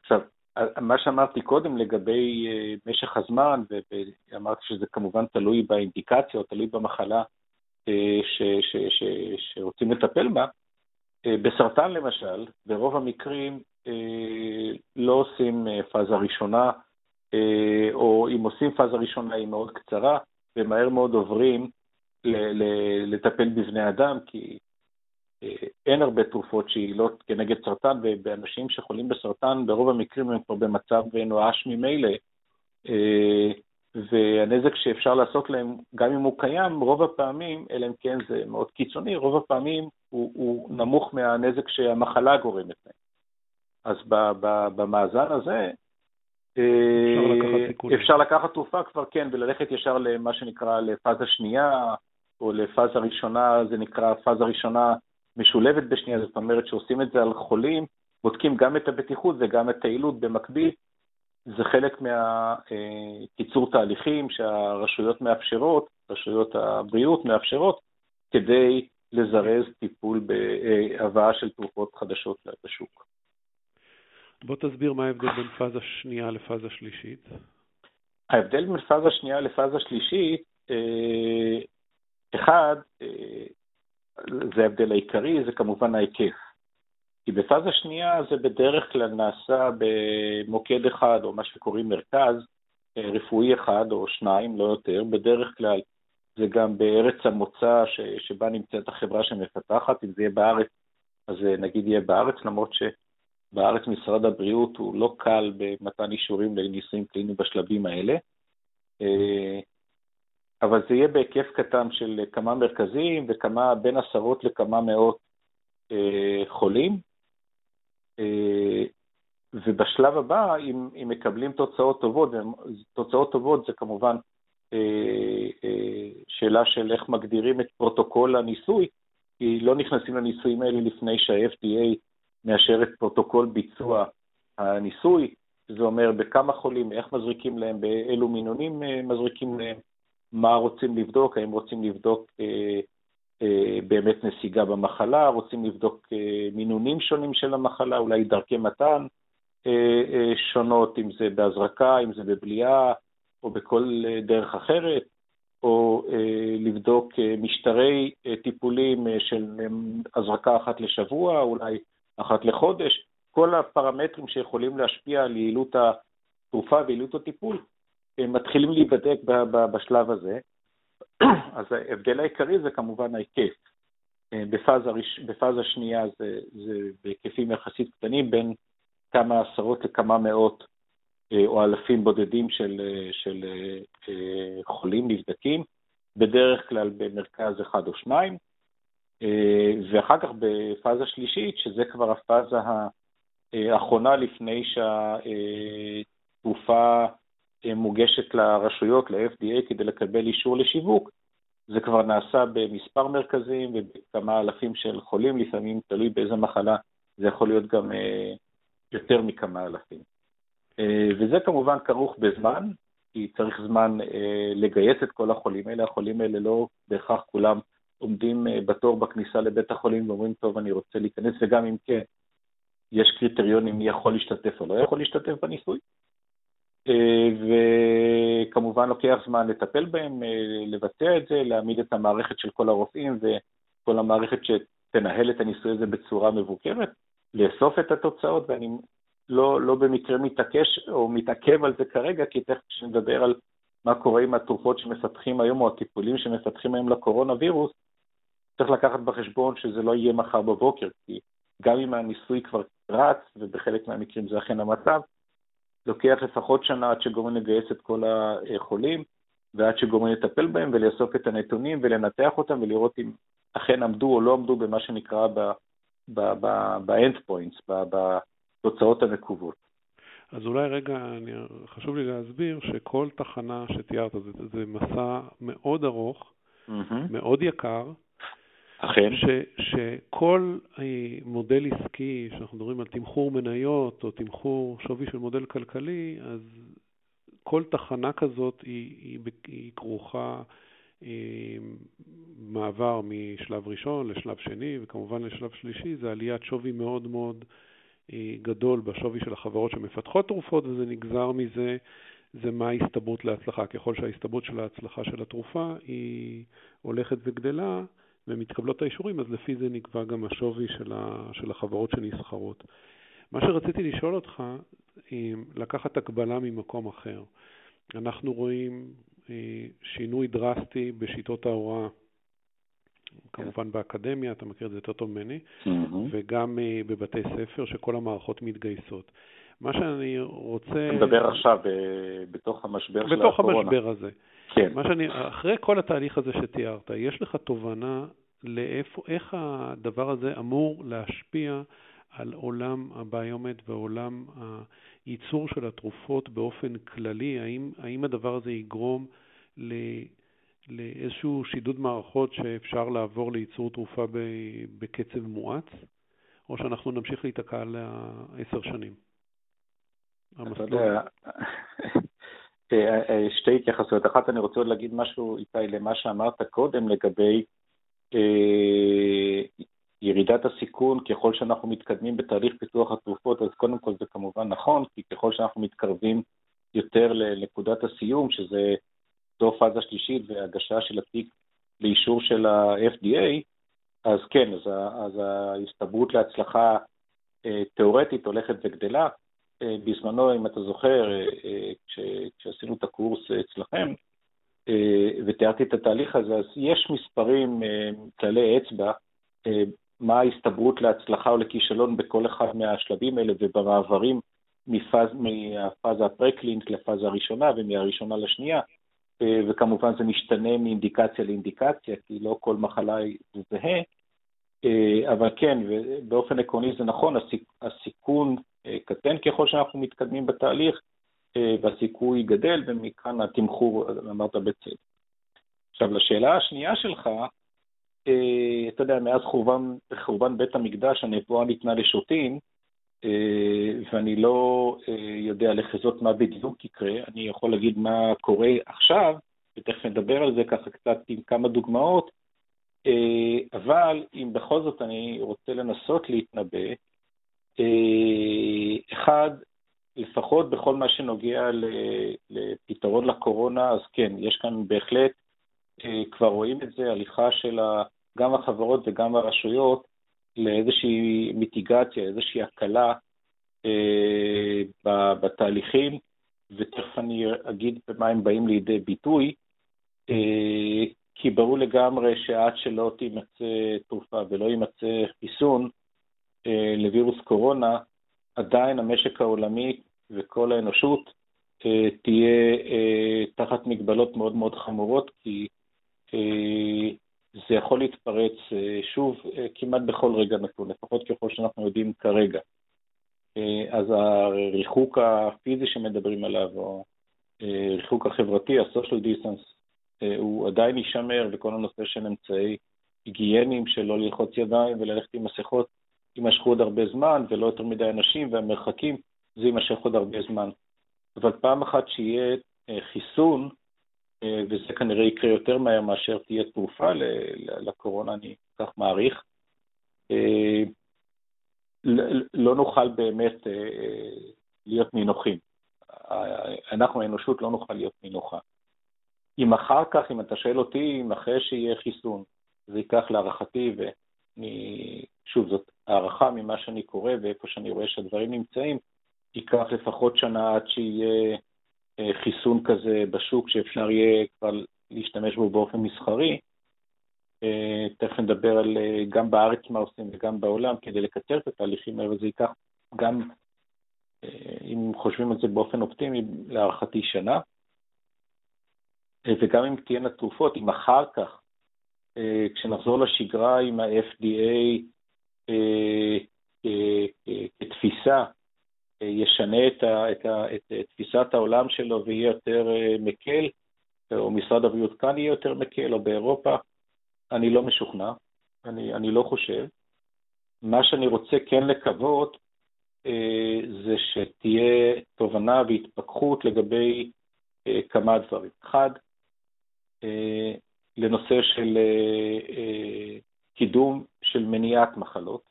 עכשיו, מה שאמרתי קודם לגבי משך הזמן, ואמרתי שזה כמובן תלוי באינדיקציה או תלוי במחלה ש, ש, ש, שרוצים לטפל בה, בסרטן למשל, ברוב המקרים אה, לא עושים אה, פאזה ראשונה, אה, או אם עושים פאזה ראשונה היא מאוד קצרה, ומהר מאוד עוברים לטפל בבני אדם, כי אין הרבה תרופות שיעילות כנגד סרטן, ובאנשים שחולים בסרטן, ברוב המקרים הם כבר במצב נואש ממילא, והנזק שאפשר לעשות להם, גם אם הוא קיים, רוב הפעמים, אלא אם כן זה מאוד קיצוני, רוב הפעמים הוא, הוא נמוך מהנזק שהמחלה גורמת להם. אז במאזן הזה, אפשר לקחת, אפשר לקחת תרופה כבר, כן, וללכת ישר למה שנקרא לפאזה שנייה, או לפאזה ראשונה, זה נקרא פאזה ראשונה משולבת בשנייה, זאת אומרת שעושים את זה על חולים, בודקים גם את הבטיחות וגם את היעילות במקביל. זה חלק מהקיצור אה, תהליכים שהרשויות מאפשרות, רשויות הבריאות מאפשרות, כדי לזרז טיפול בהבאה של תרופות חדשות לשוק. בוא תסביר מה ההבדל בין פאזה שנייה לפאזה שלישית. ההבדל בין פאזה שנייה לפאזה שלישית, אה, אחד, אה, זה ההבדל העיקרי, זה כמובן ההיקף. כי בפאזה שנייה זה בדרך כלל נעשה במוקד אחד, או מה שקוראים מרכז אה, רפואי אחד או שניים, לא יותר. בדרך כלל זה גם בארץ המוצא ש, שבה נמצאת החברה שמפתחת, אם זה יהיה בארץ, אז נגיד יהיה בארץ, למרות ש... בארץ משרד הבריאות הוא לא קל במתן אישורים לניסויים קליניים בשלבים האלה, אה, אבל זה יהיה בהיקף קטן של כמה מרכזים וכמה, בין עשרות לכמה מאות אה, חולים. אה, ובשלב הבא, אם, אם מקבלים תוצאות טובות, תוצאות טובות זה כמובן שאלה של איך מגדירים את פרוטוקול הניסוי, כי לא נכנסים לניסויים האלה לפני שה-FDA מאשר את פרוטוקול ביצוע הניסוי, זה אומר בכמה חולים, איך מזריקים להם, באילו מינונים אה, מזריקים להם, מה רוצים לבדוק, האם רוצים לבדוק אה, אה, באמת נסיגה במחלה, רוצים לבדוק אה, מינונים שונים של המחלה, אולי דרכי מתן שונות, אם זה בהזרקה, אם זה בבליעה, או בכל דרך אחרת, או לבדוק משטרי טיפולים של הזרקה אחת לשבוע, אולי אחת לחודש, כל הפרמטרים שיכולים להשפיע על יעילות התרופה ויעילות הטיפול מתחילים להיבדק בשלב הזה. אז ההבדל העיקרי זה כמובן ההיקף. בפאזה, בפאזה שנייה זה, זה בהיקפים יחסית קטנים, בין כמה עשרות לכמה מאות או אלפים בודדים של, של חולים נבדקים, בדרך כלל במרכז אחד או שניים. אה, ואחר כך בפאזה שלישית, שזה כבר הפאזה האחרונה לפני שהתרופה אה, מוגשת לרשויות, ל-FDA, כדי לקבל אישור לשיווק, זה כבר נעשה במספר מרכזים ובכמה אלפים של חולים, לפעמים תלוי באיזה מחלה, זה יכול להיות גם אה, יותר מכמה אלפים. וזה כמובן כרוך בזמן, כי צריך זמן לגייס את כל החולים האלה, החולים האלה לא בהכרח כולם עומדים אה, בתור בכניסה לבית החולים ואומרים, טוב, אני רוצה להיכנס, וגם אם כן, יש קריטריונים מי יכול להשתתף או לא יכול להשתתף בניסוי. אה, וכמובן לוקח זמן לטפל בהם, אה, לבצע את זה, להעמיד את המערכת של כל הרופאים וכל המערכת שתנהל את הניסוי הזה בצורה מבוקרת, לאסוף את התוצאות, ואני לא, לא במקרה מתעקש או מתעכב על זה כרגע, כי תכף כשנדבר על מה קורה עם התרופות שמפתחים היום או הטיפולים שמפתחים היום לקורונה וירוס, צריך לקחת בחשבון שזה לא יהיה מחר בבוקר, כי גם אם הניסוי כבר רץ, ובחלק מהמקרים זה אכן המצב, לוקח לפחות שנה עד שגורמים לגייס את כל החולים, ועד שגורמים לטפל בהם ולאסוף את הנתונים ולנתח אותם ולראות אם אכן עמדו או לא עמדו במה שנקרא ב-end points, בתוצאות המקוות. אז אולי רגע, אני, חשוב לי להסביר שכל תחנה שתיארת זה, זה מסע מאוד ארוך, mm-hmm. מאוד יקר, אכן. ש, שכל מודל עסקי, שאנחנו מדברים על תמחור מניות או תמחור שווי של מודל כלכלי, אז כל תחנה כזאת היא, היא, היא כרוכה אה, מעבר משלב ראשון לשלב שני וכמובן לשלב שלישי, זה עליית שווי מאוד מאוד אה, גדול בשווי של החברות שמפתחות תרופות, וזה נגזר מזה, זה מה ההסתברות להצלחה. ככל שההסתברות של ההצלחה של התרופה היא הולכת וגדלה, ומתקבלות האישורים, אז לפי זה נקבע גם השווי של, ה, של החברות שנסחרות. מה שרציתי לשאול אותך, לקחת הקבלה ממקום אחר. אנחנו רואים אה, שינוי דרסטי בשיטות ההוראה, כמובן באקדמיה, אתה מכיר את זה יותר טוב ממני, וגם אה, בבתי ספר, שכל המערכות מתגייסות. מה שאני רוצה... אני מדבר עכשיו אה, בתוך המשבר של הקורונה. בתוך המשבר הזה. כן. מה שאני, אחרי כל התהליך הזה שתיארת, יש לך תובנה לאיפה, איך הדבר הזה אמור להשפיע על עולם הביומט ועולם הייצור של התרופות באופן כללי? האם, האם הדבר הזה יגרום ל, לאיזשהו שידוד מערכות שאפשר לעבור לייצור תרופה בקצב מואץ, או שאנחנו נמשיך להיתקע על עשר שנים? אתה יודע, אה, שתי התייחסויות. אחת, אני רוצה עוד להגיד משהו, איתי, למה שאמרת קודם לגבי אה, ירידת הסיכון ככל שאנחנו מתקדמים בתהליך פיתוח התרופות, אז קודם כל זה כמובן נכון, כי ככל שאנחנו מתקרבים יותר לנקודת הסיום, שזה זו פאזה שלישית והגשה של התיק לאישור של ה-FDA, אז כן, אז, אז ההסתברות להצלחה אה, תיאורטית הולכת וגדלה. אה, בזמנו, אם אתה זוכר, אה, כש, כשעשינו את הקורס אצלכם, ותיארתי את התהליך הזה, אז יש מספרים, כללי אצבע, מה ההסתברות להצלחה או לכישלון בכל אחד מהשלבים האלה ובמעברים מפאז, מהפאזה הפרקלינק לפאזה הראשונה ומהראשונה לשנייה, אה, וכמובן זה משתנה מאינדיקציה לאינדיקציה, כי לא כל מחלה זהה, אה, אבל כן, באופן עקרוני זה נכון, הסיכון אה, קטן ככל שאנחנו מתקדמים בתהליך, והסיכוי גדל, ומכאן התמחור, אמרת בצד. עכשיו, לשאלה השנייה שלך, אתה יודע, מאז חורבן, חורבן בית המקדש הנבואה ניתנה לשוטים, אה, ואני לא אה, יודע לחזות מה בדיוק יקרה, אני יכול להגיד מה קורה עכשיו, ותכף נדבר על זה ככה קצת עם כמה דוגמאות, אה, אבל אם בכל זאת אני רוצה לנסות להתנבא, אחד, לפחות בכל מה שנוגע לפתרון לקורונה, אז כן, יש כאן בהחלט, כבר רואים את זה, הליכה של גם החברות וגם הרשויות לאיזושהי מיטיגציה, איזושהי הקלה אה, בתהליכים, ותכף אני אגיד במה הם באים לידי ביטוי, אה, כי ברור לגמרי שעד שלא תימצא תרופה ולא יימצא חיסון אה, לווירוס קורונה, עדיין המשק העולמי וכל האנושות אה, תהיה אה, תחת מגבלות מאוד מאוד חמורות, כי אה, זה יכול להתפרץ אה, שוב אה, כמעט בכל רגע נתון, לפחות ככל שאנחנו יודעים כרגע. אה, אז הריחוק הפיזי שמדברים עליו, או הריחוק החברתי, ה-social distance, הוא עדיין יישמר, וכל הנושא של אמצעי היגיינים לא ללחוץ ידיים וללכת עם מסכות יימשכו עוד הרבה זמן, ולא יותר מדי אנשים, והמרחקים, זה יימשך עוד הרבה זמן. אבל פעם אחת שיהיה חיסון, אה, וזה כנראה יקרה יותר מהר מאשר תהיה תרופה לקורונה, אני כך מעריך. אה, לא נוכל באמת אה, להיות נינוחים. אנחנו, האנושות, לא נוכל להיות נינוחה. אם אחר כך, אם אתה שואל אותי, אם אחרי שיהיה חיסון, זה ייקח להערכתי, ואני, שוב, זאת הערכה ממה שאני קורא ואיפה שאני רואה שהדברים נמצאים, ייקח לפחות שנה עד שיהיה חיסון כזה בשוק שאפשר יהיה כבר להשתמש בו באופן מסחרי. תכף נדבר על גם בארץ מה עושים וגם בעולם כדי לקצר את התהליכים האלה, וזה ייקח גם, אם חושבים על זה באופן אופטימי, להערכתי שנה. וגם אם תהיינה תרופות, אם אחר כך, כשנחזור לשגרה עם ה-FDA כתפיסה, ישנה את, ה, את, ה, את תפיסת העולם שלו ויהיה יותר מקל, או משרד הבריאות כאן יהיה יותר מקל, או באירופה, אני לא משוכנע, אני, אני לא חושב. מה שאני רוצה כן לקוות אה, זה שתהיה תובנה והתפכחות לגבי אה, כמה דברים. אחד, אה, לנושא של אה, אה, קידום של מניעת מחלות.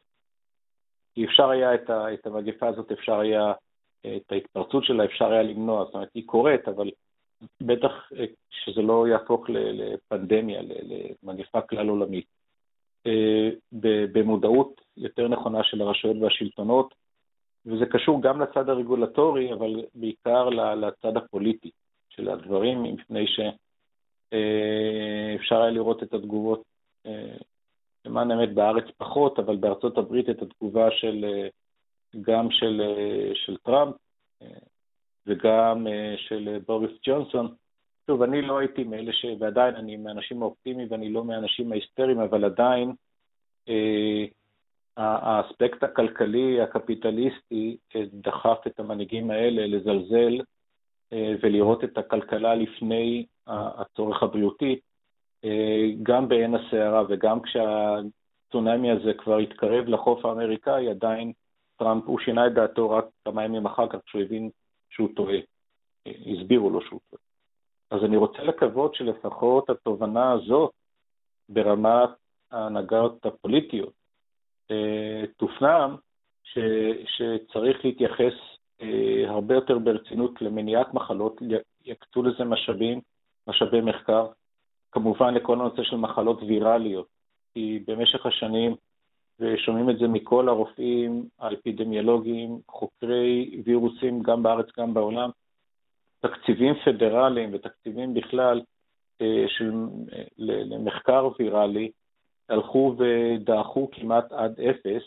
כי אפשר היה את, ה, את המגפה הזאת, אפשר היה, את ההתפרצות שלה אפשר היה למנוע, זאת אומרת, היא קורית, אבל בטח אה, שזה לא יהפוך לפנדמיה, למגפה כלל עולמית. אה, במודעות יותר נכונה של הרשויות והשלטונות, וזה קשור גם לצד הרגולטורי, אבל בעיקר לצד הפוליטי של הדברים, מפני שאפשר אה, היה לראות את התגובות, למען האמת בארץ פחות, אבל בארצות הברית את התגובה של, גם של, של טראמפ, וגם אה, של בוריס ג'ונסון. שוב, אני לא הייתי מאלה ש... ועדיין אני מהאנשים האופטימיים ואני לא מהאנשים ההיסטריים, אבל עדיין אה, האספקט הכלכלי, הקפיטליסטי, אה, דחף את המנהיגים האלה לזלזל אה, ולראות את הכלכלה לפני הצורך הבריאותי, אה, גם בעין הסערה וגם כשהצונאמי הזה כבר התקרב לחוף האמריקאי, עדיין טראמפ, הוא שינה את דעתו רק כמה ימים אחר כך, כשהוא הבין שהוא טועה. הסבירו לו שהוא טועה. אז אני רוצה לקוות שלפחות התובנה הזאת ברמת ההנהגות הפוליטיות אה, תופנם, ש, שצריך להתייחס אה, הרבה יותר ברצינות למניעת מחלות, יקצו לזה משאבים, משאבי מחקר, כמובן לכל הנושא של מחלות ויראליות, כי במשך השנים ושומעים את זה מכל הרופאים האפידמיולוגיים, חוקרי וירוסים גם בארץ, גם בעולם. תקציבים פדרליים ותקציבים בכלל אה, של, למחקר ויראלי הלכו ודעכו כמעט עד אפס,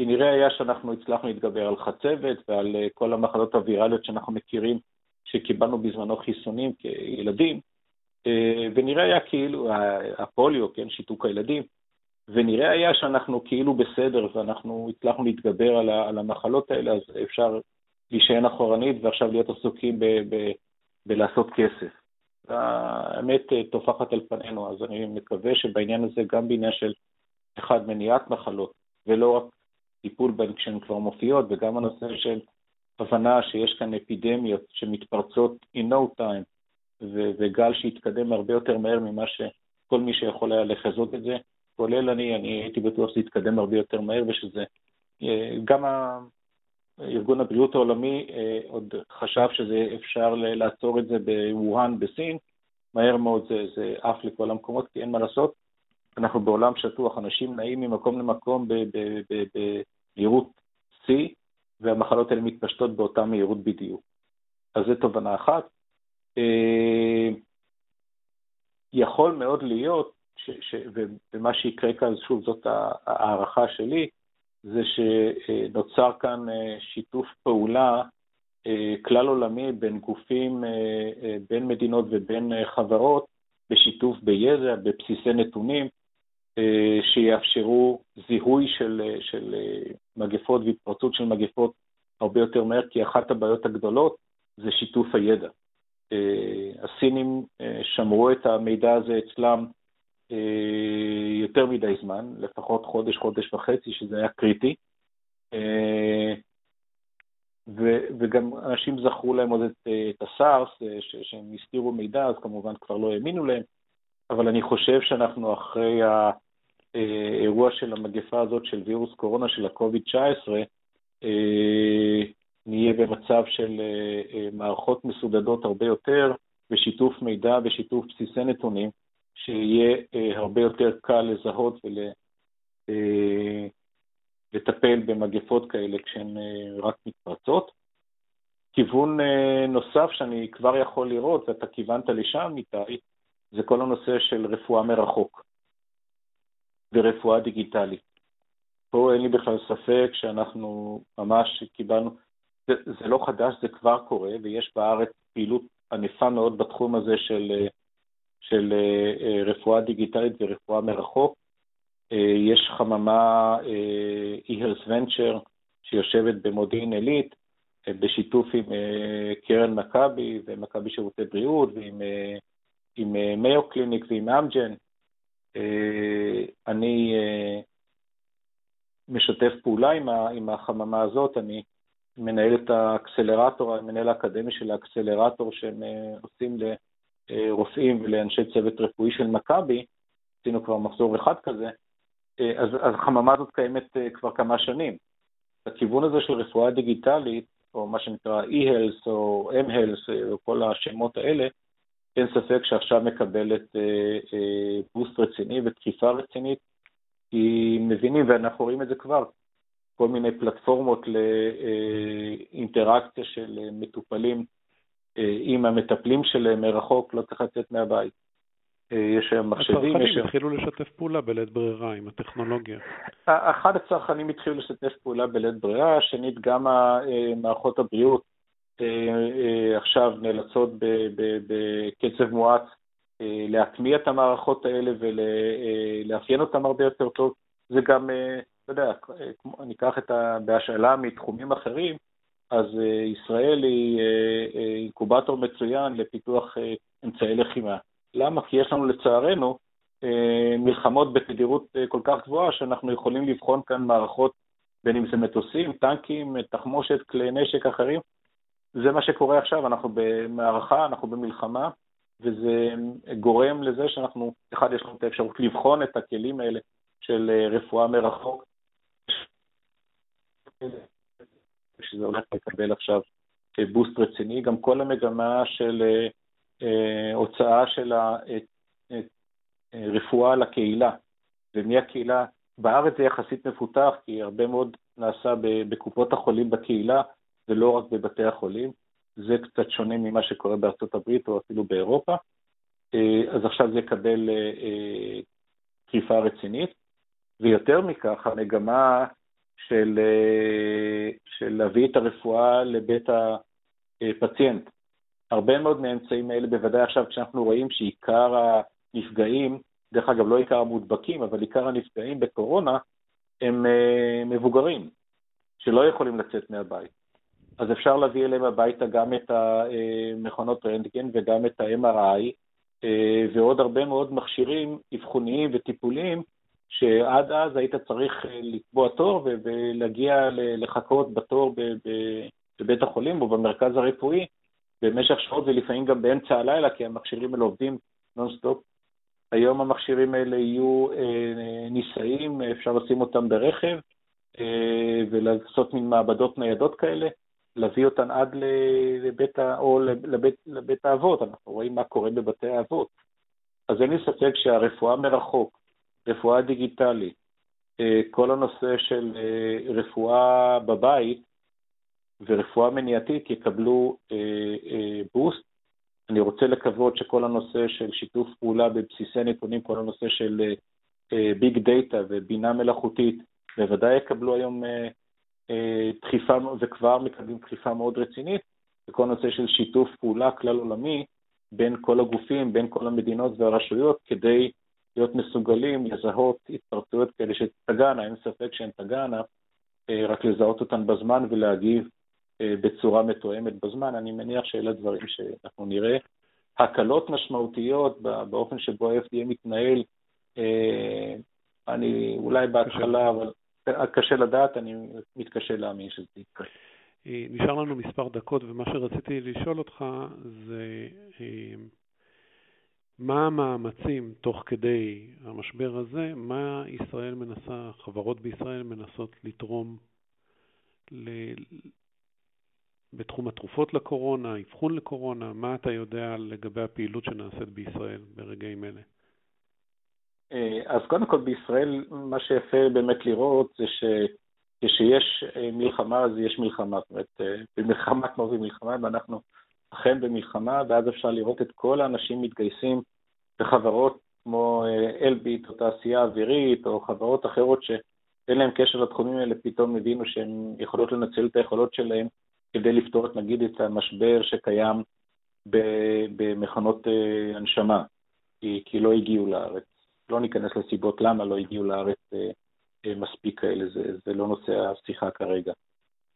כי נראה היה שאנחנו הצלחנו להתגבר על חצבת ועל אה, כל המחלות הוויראליות שאנחנו מכירים, שקיבלנו בזמנו חיסונים כילדים, אה, ונראה היה כאילו, הפוליו, כן, שיתוק הילדים, ונראה היה שאנחנו כאילו בסדר ואנחנו הצלחנו להתגבר על, על המחלות האלה, אז אפשר להישען אחורנית ועכשיו להיות עסוקים ב, ב, בלעשות כסף. האמת אה, טופחת על פנינו, אז אני מקווה שבעניין הזה, גם בעניין של, אחד, מניעת מחלות, ולא רק טיפול בהן כשהן כבר מופיעות, וגם הנושא של הבנה שיש כאן אפידמיות שמתפרצות in no time, וגל שהתקדם הרבה יותר מהר ממה שכל מי שיכול היה לחזות את זה, כולל אני, אני הייתי בטוח שזה יתקדם הרבה יותר מהר ושזה, אה, גם ארגון הבריאות העולמי אה, עוד חשב שזה אפשר לעצור את זה בווהאן בסין, מהר מאוד זה, זה עף לכל המקומות, כי אין מה לעשות. אנחנו בעולם שטוח, אנשים נעים ממקום למקום במהירות שיא, והמחלות האלה מתפשטות באותה מהירות בדיוק. אז זו תובנה אחת. אה, יכול מאוד להיות ש, ש, ומה שיקרה כאן, שוב, זאת ההערכה שלי, זה שנוצר כאן אה, שיתוף פעולה אה, כלל עולמי בין גופים, בין מדינות ובין חברות, בשיתוף בידע, בבסיסי נתונים, שיאפשרו זיהוי של, של מגפות והתפרצות של מגפות הרבה יותר מהר, כי אחת הבעיות הגדולות זה שיתוף הידע. הסינים שמרו את המידע הזה אצלם אה, יותר מדי זמן, לפחות חודש, חודש וחצי, שזה היה קריטי. אה, ו, וגם אנשים זכרו להם עוד את, את הסארס, אה, שהם הסתירו מידע, אז כמובן כבר לא האמינו להם, אבל אני חושב שאנחנו אחרי האירוע של המגפה הזאת של וירוס קורונה, של ה-COVID-19, נהיה במצב של מערכות מסודדות הרבה יותר, ושיתוף מידע ושיתוף בסיסי נתונים, שיהיה אה, הרבה יותר קל לזהות ולטפל אה, במגפות כאלה כשהן אה, רק מתפרצות. כיוון נוסף שאני כבר יכול לראות, ואתה כיוונת לשם, איתי, זה כל הנושא של רפואה מרחוק ורפואה דיגיטלית. פה אין לי בכלל ספק שאנחנו ממש קיבלנו, זה, זה לא חדש, זה כבר קורה, ויש בארץ פעילות ענפה מאוד בתחום הזה של, של אה, רפואה דיגיטלית ורפואה מרחוק. אה, יש חממה e-health venture שיושבת במודיעין עילית, אה, בשיתוף עם קרן מכבי ומכבי שירותי בריאות ועם עם מאיו קליניק ועם אמג'ן. אני משתף פעולה עם, החממה הזאת, אני מנהל את האקסלרטור, מנהל האקדמי של האקסלרטור שהם אה, עושים לרופאים ולאנשי צוות רפואי של מכבי, עשינו כבר מחזור אחד כזה, אה, אז, אז החממה הזאת קיימת אה, כבר כמה שנים. הכיוון הזה של רפואה דיגיטלית, או מה שנקרא e-health או m-health, או כל השמות האלה, אין ספק שעכשיו מקבלת בוסט רציני ודחיפה רצינית, כי מבינים, ואנחנו רואים את זה כבר, כל מיני פלטפורמות לאינטראקציה של מטופלים אה, עם המטפלים שלהם מרחוק, לא צריך לצאת מהבית. אה, יש היום מחשבים. הצרכנים התחילו לשתף פעולה בלית ברירה עם הטכנולוגיה. אחד הצרכנים התחילו לשתף פעולה בלית ברירה, שנית, גם מערכות הבריאות אה, עכשיו נאלצות בקצב מואץ להטמיע את המערכות האלה ולאפיין אותן הרבה יותר טוב. זה גם אתה יודע, אני אקח את. בהשאלה מתחומים אחרים, אז אה, ישראל היא אה, אה, אינקובטור מצוין לפיתוח אמצעי לחימה. למה? כי יש לנו לצערנו מלחמות בתדירות כל כך גבוהה, שאנחנו יכולים לבחון כאן מערכות, בין אם זה מטוסים, טנקים, תחמושת, כלי נשק אחרים. זה מה שקורה עכשיו, אנחנו במערכה, אנחנו במלחמה, וזה גורם לזה שאנחנו, אחד, יש לנו את האפשרות לבחון את הכלים האלה של רפואה מרחוק, שזה הולך לקבל עכשיו בוסט רציני. גם כל המגמה של אה, הוצאה של הרפואה לקהילה, ומהקהילה, בארץ זה יחסית מפותח, כי הרבה מאוד נעשה בקופות החולים בקהילה, ולא רק בבתי החולים. זה קצת שונה ממה שקורה בארצות הברית או אפילו באירופה. אה, אז עכשיו זה יקבל דחיפה אה, רצינית. ויותר מכך, המגמה של, אה, של להביא את הרפואה לבית הפציינט. הרבה מאוד מהאמצעים האלה, בוודאי עכשיו כשאנחנו רואים שעיקר הנפגעים, דרך אגב, לא עיקר המודבקים, אבל עיקר הנפגעים בקורונה, הם אה, מבוגרים, שלא יכולים לצאת מהבית. אז אפשר להביא אליהם הביתה גם את המכונות רנטגן וגם את ה-MRI, אה, ועוד הרבה מאוד מכשירים אבחוניים וטיפוליים שעד אז היית צריך אה, לקבוע תור ולהגיע לחכות בתור בבית החולים או במרכז הרפואי במשך שעות ולפעמים גם באמצע הלילה, כי המכשירים האלה עובדים נונסטופ. היום המכשירים האלה יהיו אה, נישאים, אפשר לשים אותם ברכב ולעשות מין מעבדות ניידות כאלה, להביא אותן עד לבית, או לבית, לבית האבות, אנחנו רואים מה קורה בבתי האבות. אז אין לי ספק שהרפואה מרחוק, רפואה דיגיטלית, אה, כל הנושא של אה, רפואה בבית ורפואה מניעתית יקבלו בוסט. אה, אני רוצה לקוות שכל הנושא של שיתוף פעולה בבסיסי נתונים, כל הנושא של ביג דאטה ובינה מלאכותית, בוודאי יקבלו היום דחיפה, וכבר מקבלים דחיפה מאוד רצינית, וכל הנושא של שיתוף פעולה כלל עולמי בין כל הגופים, בין כל המדינות והרשויות, כדי להיות מסוגלים לזהות התפרצויות כאלה שתגענה, אין ספק שהן תגענה, אה, רק לזהות אותן בזמן ולהגיב אה, בצורה מתואמת בזמן. אני מניח שאלה דברים שאנחנו נראה. הקלות משמעותיות באופן שבו ה-FDA מתנהל, אה, אני אולי בהתחלה, אבל קשה לדעת, אני מתקשה להאמין שזה יקרה. נשאר לנו מספר דקות, ומה שרציתי לשאול אותך זה מה המאמצים תוך כדי המשבר הזה, מה ישראל מנסה, חברות בישראל מנסות לתרום ל... בתחום התרופות לקורונה, אבחון לקורונה, מה אתה יודע לגבי הפעילות שנעשית בישראל ברגעים אלה? אה, אז קודם כל בישראל, מה שיפה באמת לראות זה כשיש מלחמה אז יש מלחמה, זאת אומרת, במלחמה כמו במלחמה, ואנחנו אכן במלחמה, ואז אפשר לראות את כל האנשים מתגייסים בחברות כמו אלביט או תעשייה אווירית או חברות אחרות שאין להם קשר לתחומים האלה, פתאום הבינו שהן יכולות לנצל את היכולות שלהם כדי לפתור, נגיד, את המשבר שקיים במכונות אה, הנשמה, כי לא הגיעו לארץ. לא ניכנס לסיבות למה לא הגיעו לארץ אה, אה, מספיק כאלה, זה, זה לא נושא השיחה כרגע.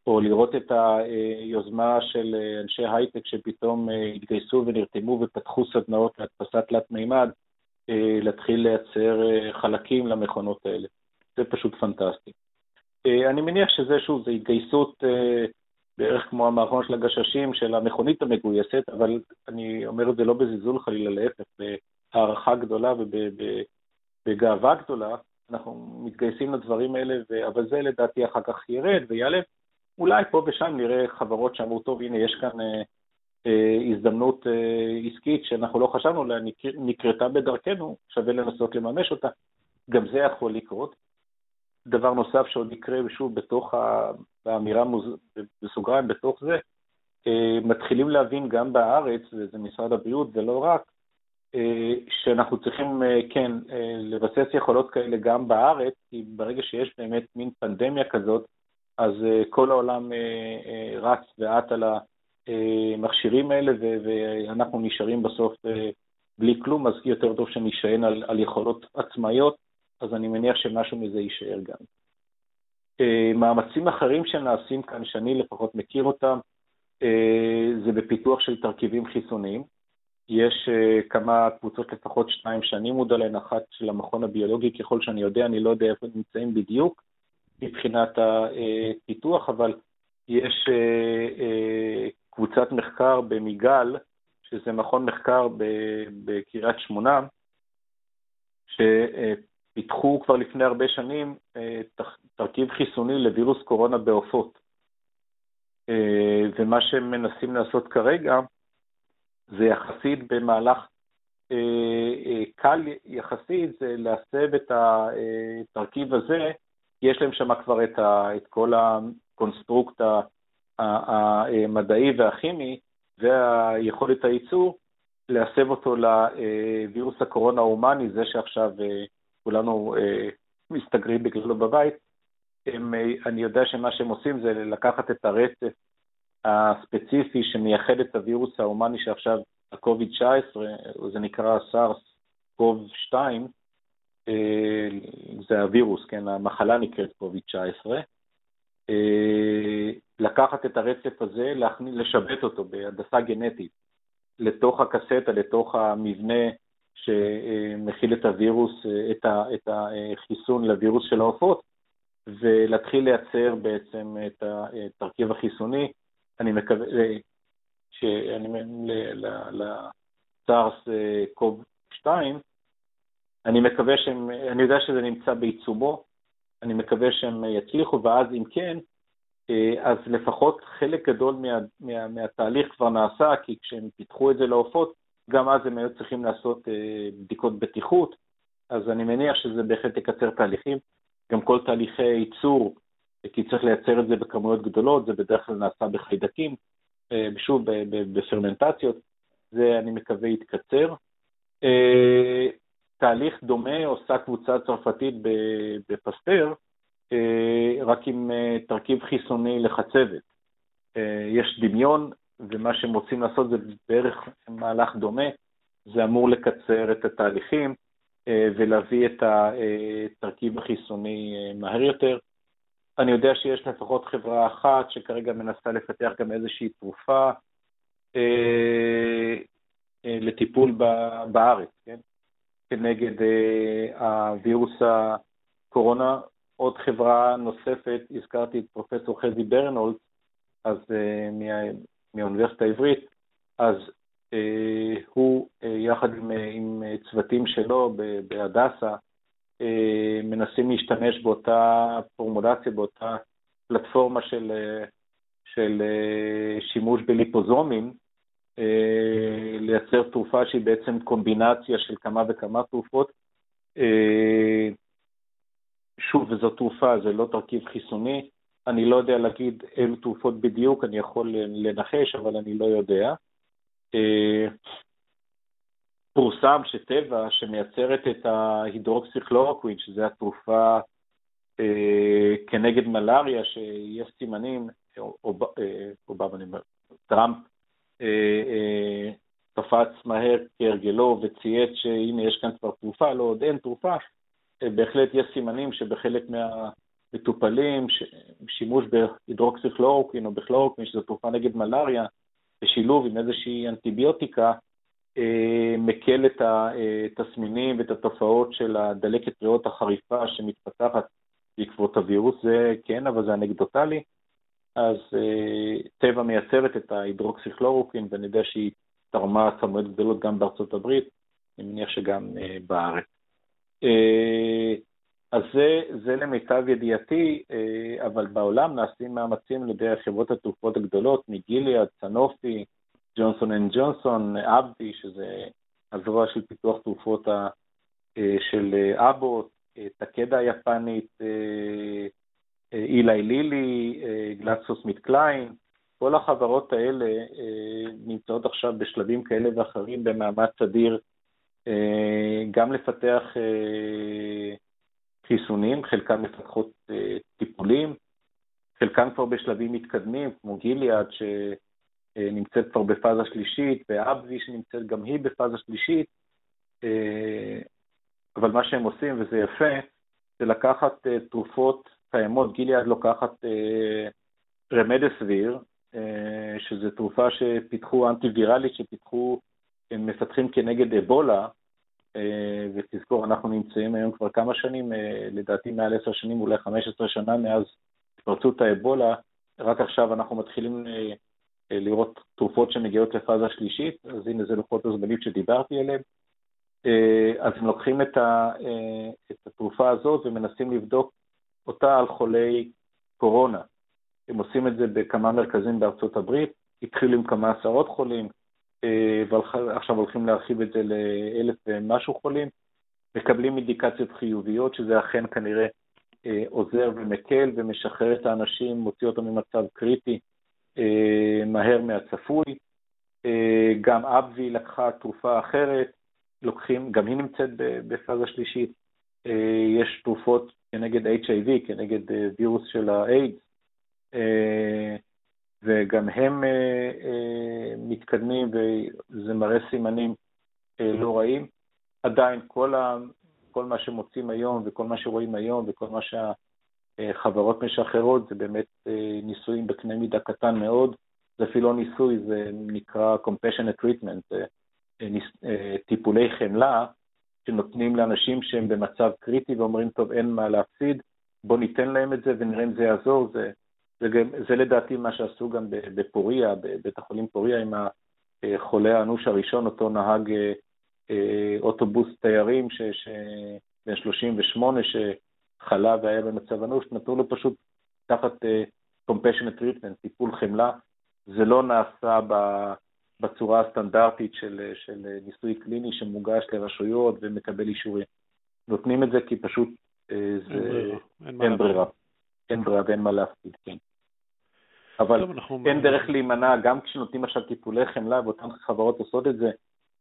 או לראות את היוזמה של אנשי הייטק שפתאום התגייסו ונרתמו ופתחו סדנאות להדפסת תלת מימד, להתחיל לייצר חלקים למכונות האלה. זה פשוט פנטסטי. אני מניח שזה, שוב, זו התגייסות בערך כמו המערכון של הגששים של המכונית המגויסת, אבל אני אומר את זה לא בזלזול חלילה, להפך, בהערכה גדולה ובגאווה גדולה, אנחנו מתגייסים לדברים האלה, ו... אבל זה לדעתי אחר כך ירד ויעלה. אולי פה ושם נראה חברות שאמרו, טוב, הנה, יש כאן אה, אה, הזדמנות אה, עסקית שאנחנו לא חשבנו עליה, נקרתה בדרכנו, שווה לנסות לממש אותה. גם זה יכול לקרות. דבר נוסף שעוד יקרה, שוב, בתוך האמירה בסוגריים, בתוך זה, אה, מתחילים להבין גם בארץ, וזה משרד הבריאות ולא רק, שאנחנו צריכים, אה, כן, לבסס יכולות כאלה גם בארץ, כי ברגע שיש באמת מין פנדמיה כזאת, אז כל העולם רץ ועט על המכשירים האלה, ואנחנו נשארים בסוף בלי כלום, אז יותר טוב שנשען על, על יכולות עצמאיות. אז אני מניח שמשהו מזה יישאר גם. אה, מאמצים אחרים שנעשים כאן, שאני לפחות מכיר אותם, אה, זה בפיתוח של תרכיבים חיסוניים. יש אה, כמה קבוצות, לפחות שתיים שאני מודע להן, אחת של המכון הביולוגי, ככל שאני יודע, אני לא יודע איפה הם נמצאים בדיוק מבחינת הפיתוח, אבל יש קבוצת מחקר במיגל, שזה מכון מחקר בקריית שמונה, פיתחו כבר לפני הרבה שנים אה, תרכיב חיסוני לווירוס קורונה בעופות. אה, ומה שהם מנסים לעשות כרגע זה יחסית במהלך אה, קל יחסית, זה להסב את התרכיב הזה, יש להם שם כבר את, ה, את כל ה construct המדעי והכימי והיכולת הייצור, להסב אותו לווירוס הקורונה ההומני, זה שעכשיו כולנו אה, מסתגרים בגללו בבית, הם, אה, אני יודע שמה שהם עושים זה לקחת את הרצף הספציפי שמייחד את הווירוס ההומני שעכשיו, ה-COVID-19, זה נקרא SARS-CoV-2, אה, זה הווירוס, כן, המחלה נקראת COVID-19, אה, לקחת את הרצף הזה, לשבת אותו בהדסה גנטית לתוך הקסטה, לתוך המבנה שמכיל את הווירוס, את, החיסון לווירוס של העופות, ולהתחיל לייצר בעצם את התרכיב החיסוני. אני מקווה, שאני, לסארס קוב 2, אני מקווה שהם, אני יודע שזה נמצא בעיצומו, אני מקווה שהם יצליחו, ואז אם כן, אז לפחות חלק גדול מה, מה, מהתהליך כבר נעשה, כי כשהם פיתחו את זה לעופות, גם אז הם היו צריכים לעשות אה, בדיקות בטיחות, אז אני מניח שזה בהחלט יקצר תהליכים. גם כל תהליכי ייצור, כי צריך לייצר את זה בכמויות גדולות, זה בדרך כלל נעשה בחיידקים, אה, שוב, בפרמנטציות, זה אני מקווה יתקצר. אה, תהליך דומה עושה קבוצה צרפתית בפסטר, רק עם תרכיב חיסוני לחצבת. יש דמיון ומה שהם רוצים לעשות זה בערך מהלך דומה, זה אמור לקצר את התהליכים אה, ולהביא את התרכיב החיסוני אה, מהר יותר. אני יודע שיש לפחות חברה אחת שכרגע מנסה לפתח גם איזושהי תרופה אה, לטיפול בארץ, כן? כנגד הווירוס הקורונה. עוד חברה נוספת, הזכרתי את פרופסור חזי ברנולד, אז מהאוניברסיטה העברית, אז אה, הוא אה, יחד עם, אה, עם צוותים שלו בהדסה אה, מנסים להשתמש באותה פורמולציה, באותה פלטפורמה של, אה, של אה, שימוש בליפוזומים, אה, לייצר תרופה שהיא בעצם קומבינציה של כמה וכמה תרופות. אה, שוב, וזו תרופה, זה לא תרכיב חיסוני, אני לא יודע להגיד אילו תרופות בדיוק, אני יכול לנחש, אבל אני לא יודע. פורסם שטבע, שמייצרת את ההידרוקסיכלורוקווין, שזו התרופה אה, כנגד מלאריה, שיש סימנים, אובמה, אני אומר, טראמפ אה, אה, קפץ מהר כהרגלו וצייץ שהנה יש כאן כבר תרופה, לא עוד אין תרופה, אה, בהחלט יש סימנים שבחלק מהמטופלים, שימוש בהידרוקסיכלורוקווין או בכלורוקווין, שזו תרופה נגד מלאריה, בשילוב עם איזושהי אנטיביוטיקה, אה, מקל את התסמינים ואת התופעות של הדלקת ריאות החריפה שמתפתחת בעקבות הווירוס, זה כן, אבל זה אנקדוטלי. אז אה, טבע מייצרת את ההידרוקסיכלורוקין, ואני יודע שהיא תרמה כמויות גדולות גם בארצות הברית, אני מניח שגם אה, בארץ. אז זה, זה למיטב ידיעתי, אבל בעולם נעשים מאמצים על ידי חברות התרופות הגדולות, מגיליאד, סנופי, ג'ונסון אנד ג'ונסון, אבווי, שזה הזרוע של פיתוח תרופות אה, של אה, אבוט, אה, תקדה היפנית, אילי לילי, גלקסוס מיט קליין, כל החברות האלה נמצאות עכשיו בשלבים כאלה ואחרים במאמץ אדיר גם לפתח חיסונים, חלקם מפתחות טיפולים, חלקם כבר בשלבים מתקדמים, כמו גיליאד, אה, נמצאת כבר בפאזה שלישית, ואבזי שנמצאת גם היא בפאזה שלישית, אה, אבל מה שהם עושים, וזה יפה, זה לקחת אה, תרופות קיימות, גיליאד לוקחת רמדסביר, שזו תרופה שפיתחו, אנטי-ויראלית, שפיתחו, הם מפתחים כנגד אבולה, ותזכור, אנחנו נמצאים היום כבר כמה שנים, לדעתי מעל עשר שנים, אולי חמש עשרה שנה מאז התפרצות האבולה, רק עכשיו אנחנו מתחילים אה, לראות תרופות שמגיעות לפאזה שלישית, אז הנה זה לוחות הזמנים שדיברתי עליהם. אה, אז הם לוקחים אה, את התרופה הזאת ומנסים לבדוק אותה על חולי קורונה. הם עושים את זה בכמה מרכזים בארצות הברית, התחילו עם כמה עשרות חולים, ועכשיו הולכים להרחיב את זה לאלף ומשהו חולים, מקבלים אינדיקציות חיוביות, שזה אכן כנראה עוזר ומקל ומשחרר את האנשים, מוציא אותם ממצב קריטי אה, מהר מהצפוי. אה, גם אבווי לקחה תרופה אחרת, לוקחים, גם היא נמצאת בפאזה שלישית. אה, יש תרופות כנגד HIV, כנגד וירוס של האיידס, וגם הם מתקדמים וזה מראה סימנים לא רעים. עדיין כל, ה, כל מה שמוצאים היום וכל מה שרואים היום וכל מה שה... חברות משחררות, זה באמת אה, ניסויים בקנה מידה קטן מאוד, זה אפילו לא ניסוי, זה נקרא compassionate treatment, אה, אה, טיפולי חמלה שנותנים לאנשים שהם במצב קריטי ואומרים, טוב, אין מה להפסיד, בוא ניתן להם את זה ונראה אם זה יעזור. זה, זה, זה לדעתי מה שעשו גם בפוריה, בבית החולים פוריה, עם החולה האנוש הראשון, אותו נהג אוטובוס תיירים, ש, ש, בן 38, ש... חלה והיה במצב אנוש, נתנו לו פשוט תחת uh, compassionate treatment, טיפול חמלה. זה לא נעשה ב, בצורה הסטנדרטית של, של ניסוי קליני שמוגש לרשויות ומקבל אישורים. נותנים את זה כי פשוט uh, זה... אין. אין ברירה. אין ברירה ואין מה להפסיד, כן. אבל. אין דרך להימנע, גם כשנותנים עכשיו טיפולי חמלה, ואותן חברות עושות את זה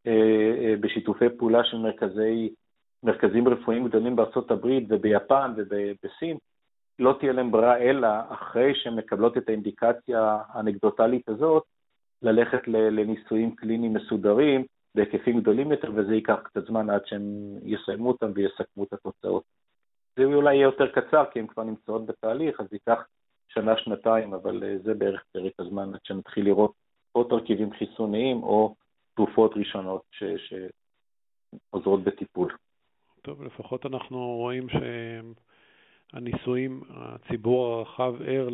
אה, אה, בשיתופי פעולה של מרכזי מרכזים רפואיים גדולים בארצות הברית וביפן ובסין, לא תהיה להם ברירה אלא אחרי שהן מקבלות את האינדיקציה האנקדוטלית הזאת, ללכת לניסויים קליניים מסודרים בהיקפים גדולים יותר, וזה ייקח קצת זמן עד שהם יסיימו אותם ויסכמו את התוצאות. זה אולי יהיה יותר קצר, כי הן כבר נמצאות בתהליך, אז ייקח שנה-שנתיים, אבל אה, זה בערך פרק הזמן עד שנתחיל לראות או תרכיבים חיסוניים או תרופות ראשונות שעוזרות בטיפול. טוב, לפחות אנחנו רואים שהניסויים, הציבור הרחב ער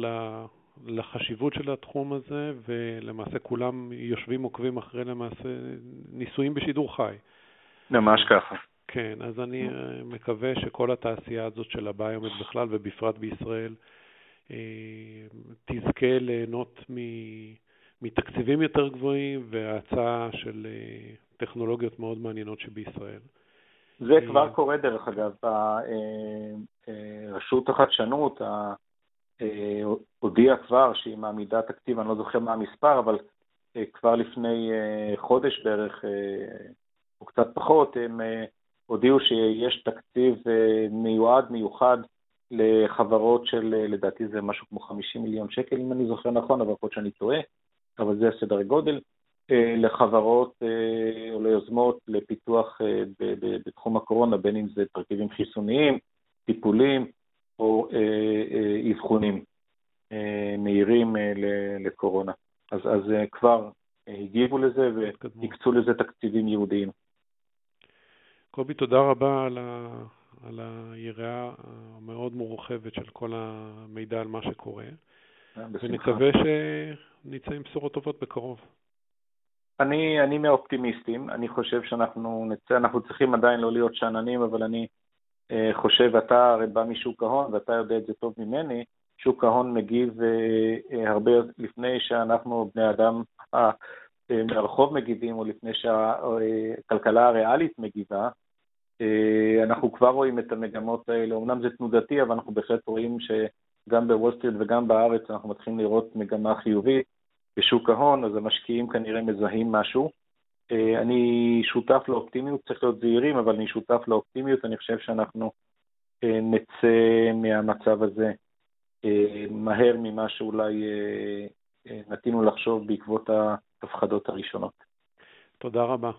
לחשיבות של התחום הזה, ולמעשה כולם יושבים עוקבים אחרי למעשה ניסויים בשידור חי. ממש ככה. כן, אז אני אה, מקווה שכל התעשייה הזאת של הביומד בכלל, ובפרט בישראל, אה, תזכה ליהנות מתקציבים יותר גבוהים והצעה של אה, טכנולוגיות מאוד מעניינות שבישראל. זה כבר קורה דרך אגב, רשות החדשנות, הודיעה כבר שהיא מעמידה תקציב, אני לא זוכר מה המספר, אבל כבר לפני חודש בערך, או קצת פחות, הם הודיעו שיש תקציב מיועד, מיוחד, לחברות של, לדעתי זה משהו כמו 50 מיליון שקל, אם אני זוכר נכון, אבל יכול להיות שאני טועה, אבל זה הסדר גודל, אה, לחברות אה, או ליוזמות לפיתוח אה, בתחום הקורונה, בין אם זה תרכיבים חיסוניים, טיפולים או אבחונים מהירים לקורונה. אז, אז כבר הגיבו לזה והקצו לזה תקציבים ייעודיים. קובי, תודה רבה על ה... על היריעה המאוד מורחבת של כל המידע על מה שקורה, אה, ונקווה שנצא עם בשורות טובות בקרוב. אני, אני מהאופטימיסטים, אני חושב שאנחנו נצא, אנחנו צריכים עדיין לא להיות שאננים, אבל אני אה, חושב, אתה הרי בא משוק ההון ואתה יודע את זה טוב ממני, שוק ההון מגיב אה, אה, הרבה לפני שאנחנו, בני אדם אה, מהרחוב מגיבים, או לפני שהכלכלה הריאלית מגיבה, אה, אנחנו כבר רואים את המגמות האלה, אמנם זה תנודתי, אבל אנחנו בהחלט רואים שגם בוול סטריט וגם בארץ אנחנו מתחילים לראות מגמה חיובית בשוק ההון, אז המשקיעים כנראה מזהים משהו. אה, אני שותף לאופטימיות, צריך להיות זהירים, אבל אני שותף לאופטימיות, אני חושב שאנחנו אה, נצא מהמצב הזה מהר ממה שאולי נטינו לחשוב בעקבות ההפחדות הראשונות. תודה רבה.